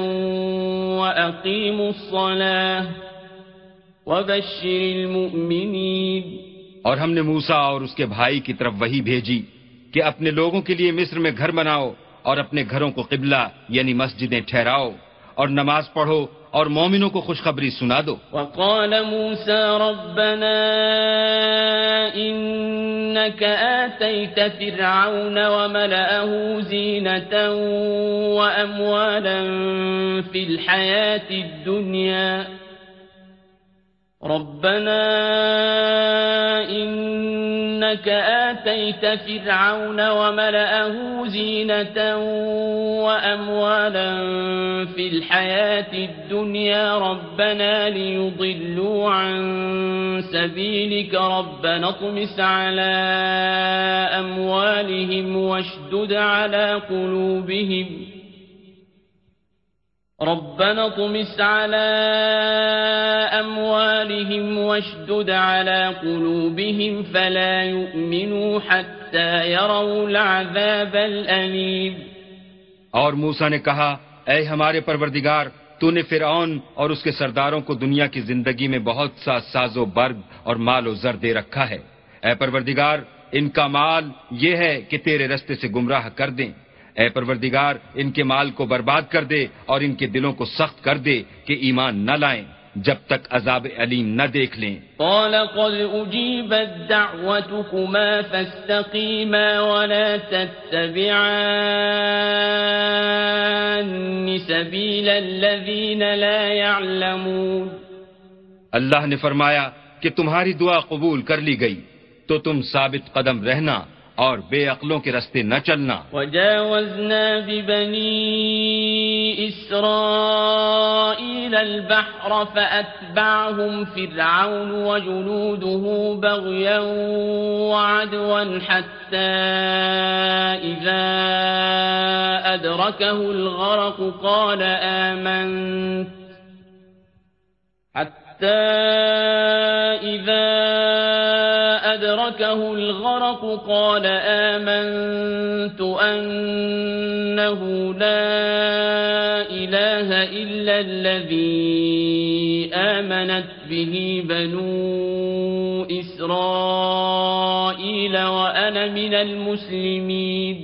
وأقيموا الصلاة وبشر المؤمنين. اور ہم نے موسا اور اس کے بھائی کی طرف وہی بھیجی کہ اپنے لوگوں کے لیے مصر میں گھر بناؤ اور اپنے گھروں کو قبلہ یعنی مسجدیں ٹھہراؤ اور نماز پڑھو اور مومنوں کو خوشخبری سنا دو۔ وقال موسى ربنا إنك آتيت فرعون وملأه زينة وأموالا في الحياة الدنيا ربنا إنك آتيت فرعون وملأه زينة وأموالا في الحياة الدنيا ربنا ليضلوا عن سبيلك ربنا اطمس على أموالهم واشدد على قلوبهم ربنا اطمس على أموالهم واشدد على قلوبهم فلا يؤمنوا حتى يروا العذاب الأليم. اور موسا نے کہا، اے ہمارے پروردگار، تو نے فرعون اور اس کے سرداروں کو دنیا کی زندگی میں بہت سا ساز و برگ اور مال و زر دے رکھا ہے۔ اے پروردگار، ان کا مال یہ ہے کہ تیرے رستے سے گمراہ کر دیں۔ اے پروردگار ان کے مال کو برباد کر دے اور ان کے دلوں کو سخت کر دے کہ ایمان نہ لائیں جب تک عذاب علیم نہ دیکھ لیں۔ قال قد أجيبت دعوتكما فاستقيما ولا تتبعان سبيل الذين لا يعلمون۔ اللہ نے فرمایا کہ تمہاری دعا قبول کر لی گئی تو تم ثابت قدم رہنا۔ اور بے عقلوں کے رستے نہ چلنا۔ وجاوزنا ببني إسرائيل البحر فأتبعهم فرعون وجنوده بغيا وعدوا حتى إذا أدركه الغرق قال آمنت. حتى إذا أدركه الغرق قال آمنت أنه لا إله إلا الذي آمنت به بنو إسرائيل وأنا من المسلمين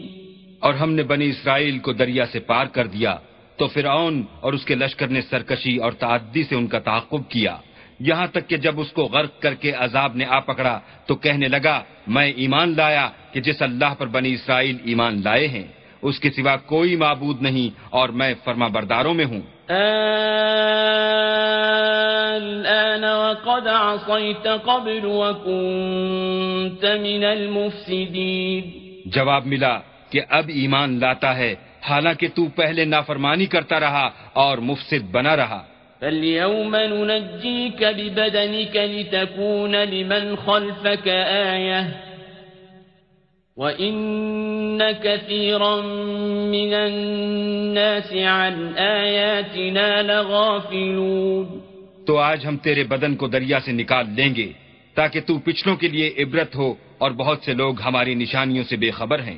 اور ہم نے بنی اسرائیل کو دریا سے پار کر دیا۔ تو فرعون اور اس کے لشکر نے سرکشی اور تعدی سے ان کا تعاقب کیا۔ یہاں تک کہ جب اس کو غرق کر کے عذاب نے آ پکڑا تو کہنے لگا میں ایمان لایا کہ جس اللہ پر بنی اسرائیل ایمان لائے ہیں اس کے سوا کوئی معبود نہیں اور میں فرما برداروں میں ہوں۔ الآن وقد عصيت قبل وكنت من المفسدين۔ جواب ملا کہ اب ایمان لاتا ہے حالانکہ تو پہلے نافرمانی کرتا رہا اور مفسد بنا رہا۔ فاليوم ننجيك ببدنك لتكون لمن خلفك آية وإن كثيرا من الناس عن آياتنا لغافلون۔ تو آج ہم تیرے بدن کو دریا سے نکال لیں گے تاکہ تو پچھلوں کے لیے عبرت ہو اور بہت سے لوگ ہماری نشانیوں سے بے خبر ہیں۔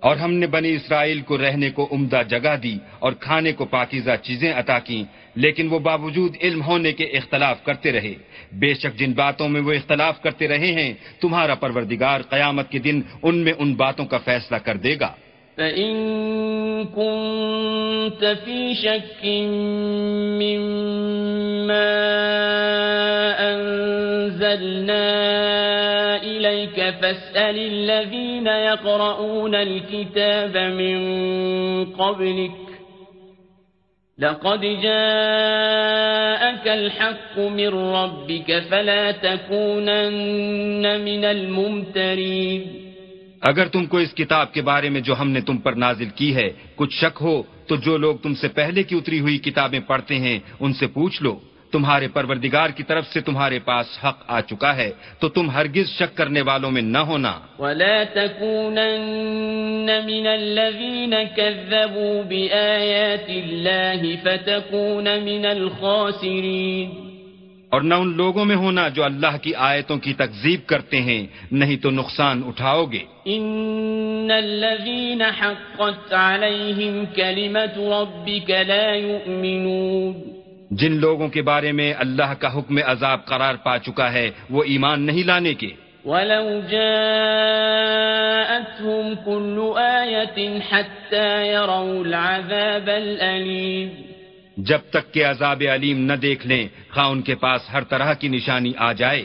اور ہم نے بنی اسرائیل کو رہنے کو عمدہ جگہ دی اور کھانے کو پاکیزہ چیزیں عطا کی لیکن وہ باوجود علم ہونے کے اختلاف کرتے رہے۔ بے شک جن باتوں میں وہ اختلاف کرتے رہے ہیں، تمہارا پروردگار قیامت کے دن ان میں ان باتوں کا فیصلہ کر دے گا۔ فَإِن كُنتَ فِي شَكٍّ مِّمَّا أَنزَلْنَا فاسأل الذين يقرؤون الكتاب من قبلك. لقد جاءك الحق من ربك فلا تكونن من الممترين. اگر تم کو اس کتاب کے بارے میں جو ہم نے تم پر نازل کی ہے کچھ شک ہو، تو جو لوگ تم سے پہلے کی اتری ہوئی کتابیں پڑھتے ہیں، ان سے پوچھ لو۔ تمہارے پروردگار کی طرف سے تمہارے پاس حق آ چکا ہے تو تم ہرگز شک کرنے والوں میں نہ ہونا۔ ولا تكونن من الذين كذبوا بآيات الله فتكون من الخاسرين۔ اور نہ ان لوگوں میں ہونا جو اللہ کی آیتوں کی تکذیب کرتے ہیں نہیں تو نقصان اٹھاؤ گے۔ ان الذين حقت عليهم كلمة ربك لا يؤمنون۔ جن لوگوں کے بارے میں اللہ کا حکم عذاب قرار پا چکا ہے وہ ایمان نہیں لانے کے۔ وَلَوْ جَاءَتْهُمْ كُلُّ آيَةٍ حَتَّى يَرَوْا الْعَذَابَ الْأَلِيمِ۔ جب تک کہ عذاب علیم نہ دیکھ لیں خواہ ان کے پاس ہر طرح کی نشانی آ جائے۔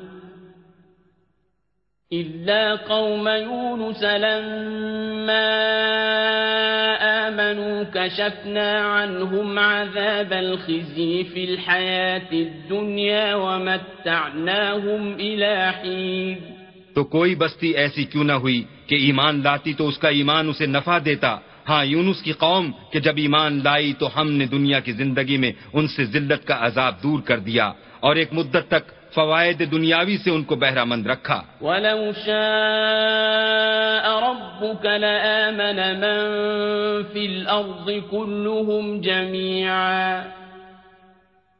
إلا قوم يونس لما آمنوا كشفنا عنهم عذاب الخزي في الحياة الدنيا ومتعناهم إلى حين۔ تو کوئی بستی ایسی کیوں نہ ہوئی کہ ایمان لاتی تو اس کا ایمان اسے نفع دیتا۔ ہاں یونس کی قوم کہ جب ایمان لائی تو ہم نے دنیا کی زندگی میں ان سے ذلت کا عذاب دور کر دیا۔ اور ایک مدت تک فوائد دنیاوی سے ان کو بہرہ مند رکھا۔ وَلَوْ شَاءَ رَبُّكَ لَآمَنَ مَن فِي الْأَرْضِ كُلُّهُمْ جَمِيعًا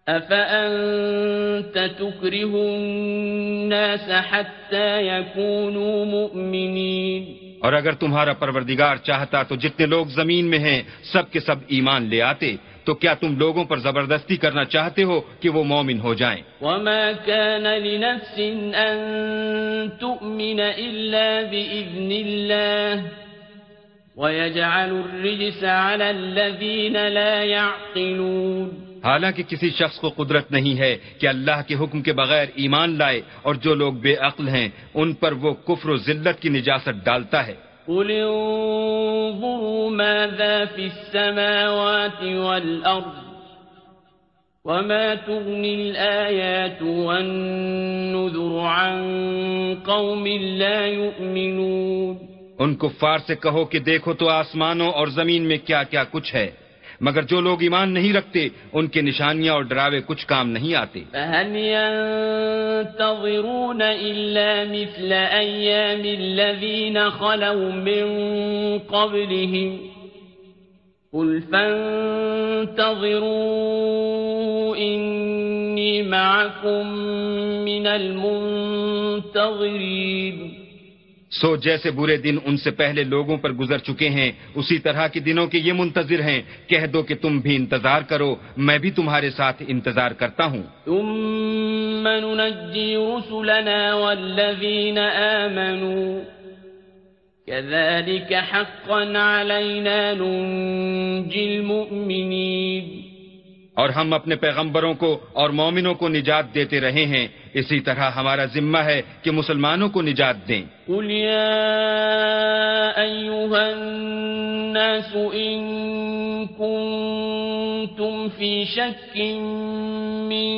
أفأنت تكره الناس حتى يكونوا مؤمنين؟ اور اگر تمہارا پروردگار چاہتا تو جتنے لوگ زمین میں ہیں سب کے سب ایمان لے آتے۔ تو کیا تم لوگوں پر زبردستی کرنا چاہتے ہو کہ وہ مومن ہو جائیں؟ وما كان لنفس أن تؤمن إلا بإذن الله ويجعل الرجس على الذين لا يعقلون حالانکہ کسی شخص کو قدرت نہیں ہے کہ اللہ کے حکم کے بغیر ایمان لائے اور جو لوگ بے عقل ہیں ان پر وہ کفر و ذلت کی نجاست ڈالتا ہے۔ قل انظروا ماذا في السماوات والأرض وما تغني الآيات والنذر عن قوم لا يؤمنون ان کفار سے کہو کہ دیکھو تو آسمانوں اور زمین میں کیا کیا کچھ ہے۔ مگر جو لوگ ایمان نہیں رکھتے، ان کے نشانیاں اور ڈراوے کچھ کام نہیں آتے۔ فهل ينتظرون إلا مثل أيام الذين خلوا من قبلهم قل فانتظروا إني معكم من المنتظرين سو جیسے برے دن ان سے پہلے لوگوں پر گزر چکے ہیں اسی طرح کے دنوں کے یہ منتظر ہیں۔ کہہ دو کہ تم بھی انتظار کرو میں بھی تمہارے ساتھ انتظار کرتا ہوں۔ ثم ننجي رسلنا والذين آمنوا كذلك حقا علينا ننجي المؤمنين۔ اور ہم اپنے پیغمبروں کو اور مومنوں کو نجات دیتے رہے ہیں۔ اسی طرح ہمارا ذمہ ہے کہ مسلمانوں کو نجات دیں قل يا أيها الناس إن كنتم في شك من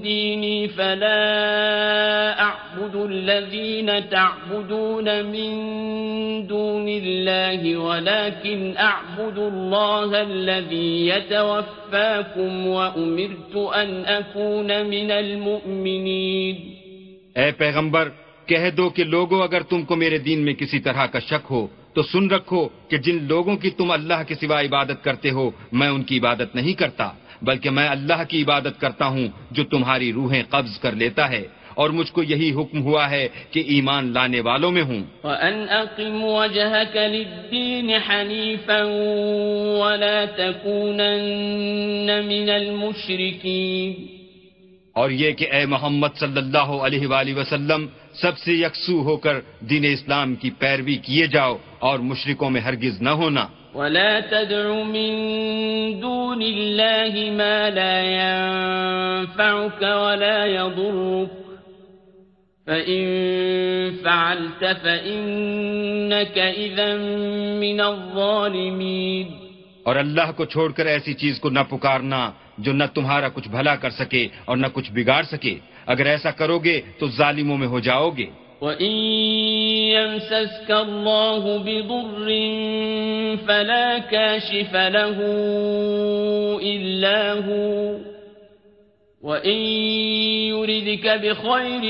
ديني فلا أعلم أعبد الذين تعبدون من دون الله ولكن أعبد الله الذي يتوفاكم وأمرت أن أكون من المؤمنين. اے پیغمبر، کہہ دو کہ لوگوں اگر تم کو میرے دین میں کسی طرح کا شک ہو، تو سن رکھو کہ جن لوگوں کی تم اللہ کے سوا عبادت کرتے ہو، میں ان کی عبادت نہیں کرتا، بلکہ میں اللہ کی عبادت کرتا ہوں جو تمہاری روحیں قبض کر لیتا ہے۔ اور مجھ کو یہی حکم ہوا ہے کہ ایمان لانے والوں میں ہوں۔ وأن أقم وجهك للدين حنيفا ولا تكونن من المشركين۔ اور یہ کہ اے محمد صلی اللہ علیہ وآلہ وسلم سب سے یکسو ہو کر دین اسلام کی پیروی کیے جاؤ اور مشرکوں میں ہرگز نہ ہونا۔ ولا تدع من دون الله ما لا ينفعك ولا يضرك۔ فإن فعلت فإنك إذا من الظالمين اور اللہ کو چھوڑ کر ایسی چیز کو نہ پکارنا جو نہ تمہارا کچھ بھلا کر سکے اور نہ کچھ بگاڑ سکے۔ اگر ایسا کرو گے تو ظالموں میں ہو جاؤ گے۔ وَإِن يَمْسَسْكَ اللَّهُ بِضُرٍّ فَلَا كَاشِفَ لَهُ إِلَّا هُوَ وَإِن يُرِدْكَ بِخَيْرٍ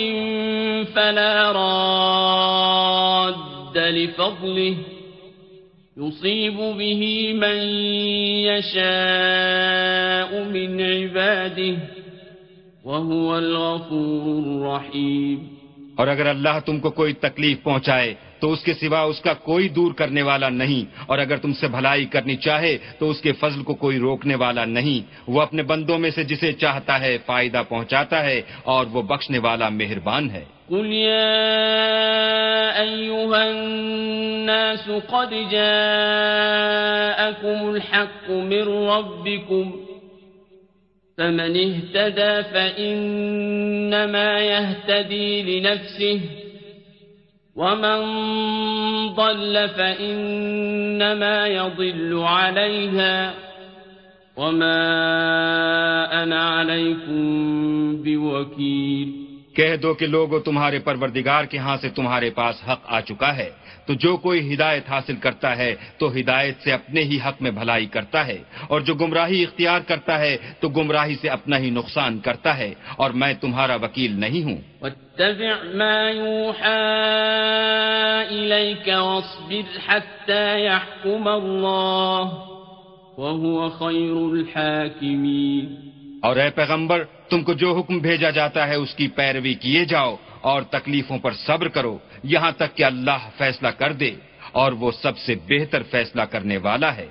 فَلَا رَادَّ لِفَضْلِهِ يُصِيبُ بِهِ مَن يَشَاءُ مِنْ عِبَادِهِ وَهُوَ الْغَفُورُ الرَّحِيمُ اور اگر اللہ تم کو کوئی تکلیف پہنچائے تو اس کے سوا اس کا کوئی دور کرنے والا نہیں۔ اور اگر تم سے بھلائی کرنی چاہے تو اس کے فضل کو کوئی روکنے والا نہیں۔ وہ اپنے بندوں میں سے جسے چاہتا ہے فائدہ پہنچاتا ہے اور وہ بخشنے والا مہربان ہے۔ قل يا أيها الناس قد جاءكم الحق من ربكم فمن اهتدى فإنما يهتدي لنفسه ومن ضل فإنما يضل عليها وما أنا عليكم بوكيل کہہ دو کہ لوگوں تمہارے پروردگار کے ہاں سے تمہارے پاس حق آ چکا ہے۔ تو جو کوئی ہدایت حاصل کرتا ہے تو ہدایت سے اپنے ہی حق میں بھلائی کرتا ہے اور جو گمراہی اختیار کرتا ہے تو گمراہی سے اپنا ہی نقصان کرتا ہے اور میں تمہارا وکیل نہیں ہوں۔ واتبع ما يوحى إليك واصبر حتى يحكم الله وهو خير الحاكمين اور اے پیغمبر تم کو جو حکم بھیجا جاتا ہے اس کی پیروی کیے جاؤ۔ اور تکلیفوں پر صبر کرو، یہاں تک کہ اللہ فیصلہ کر دے اور وہ سب سے بہتر فیصلہ کرنے والا ہے۔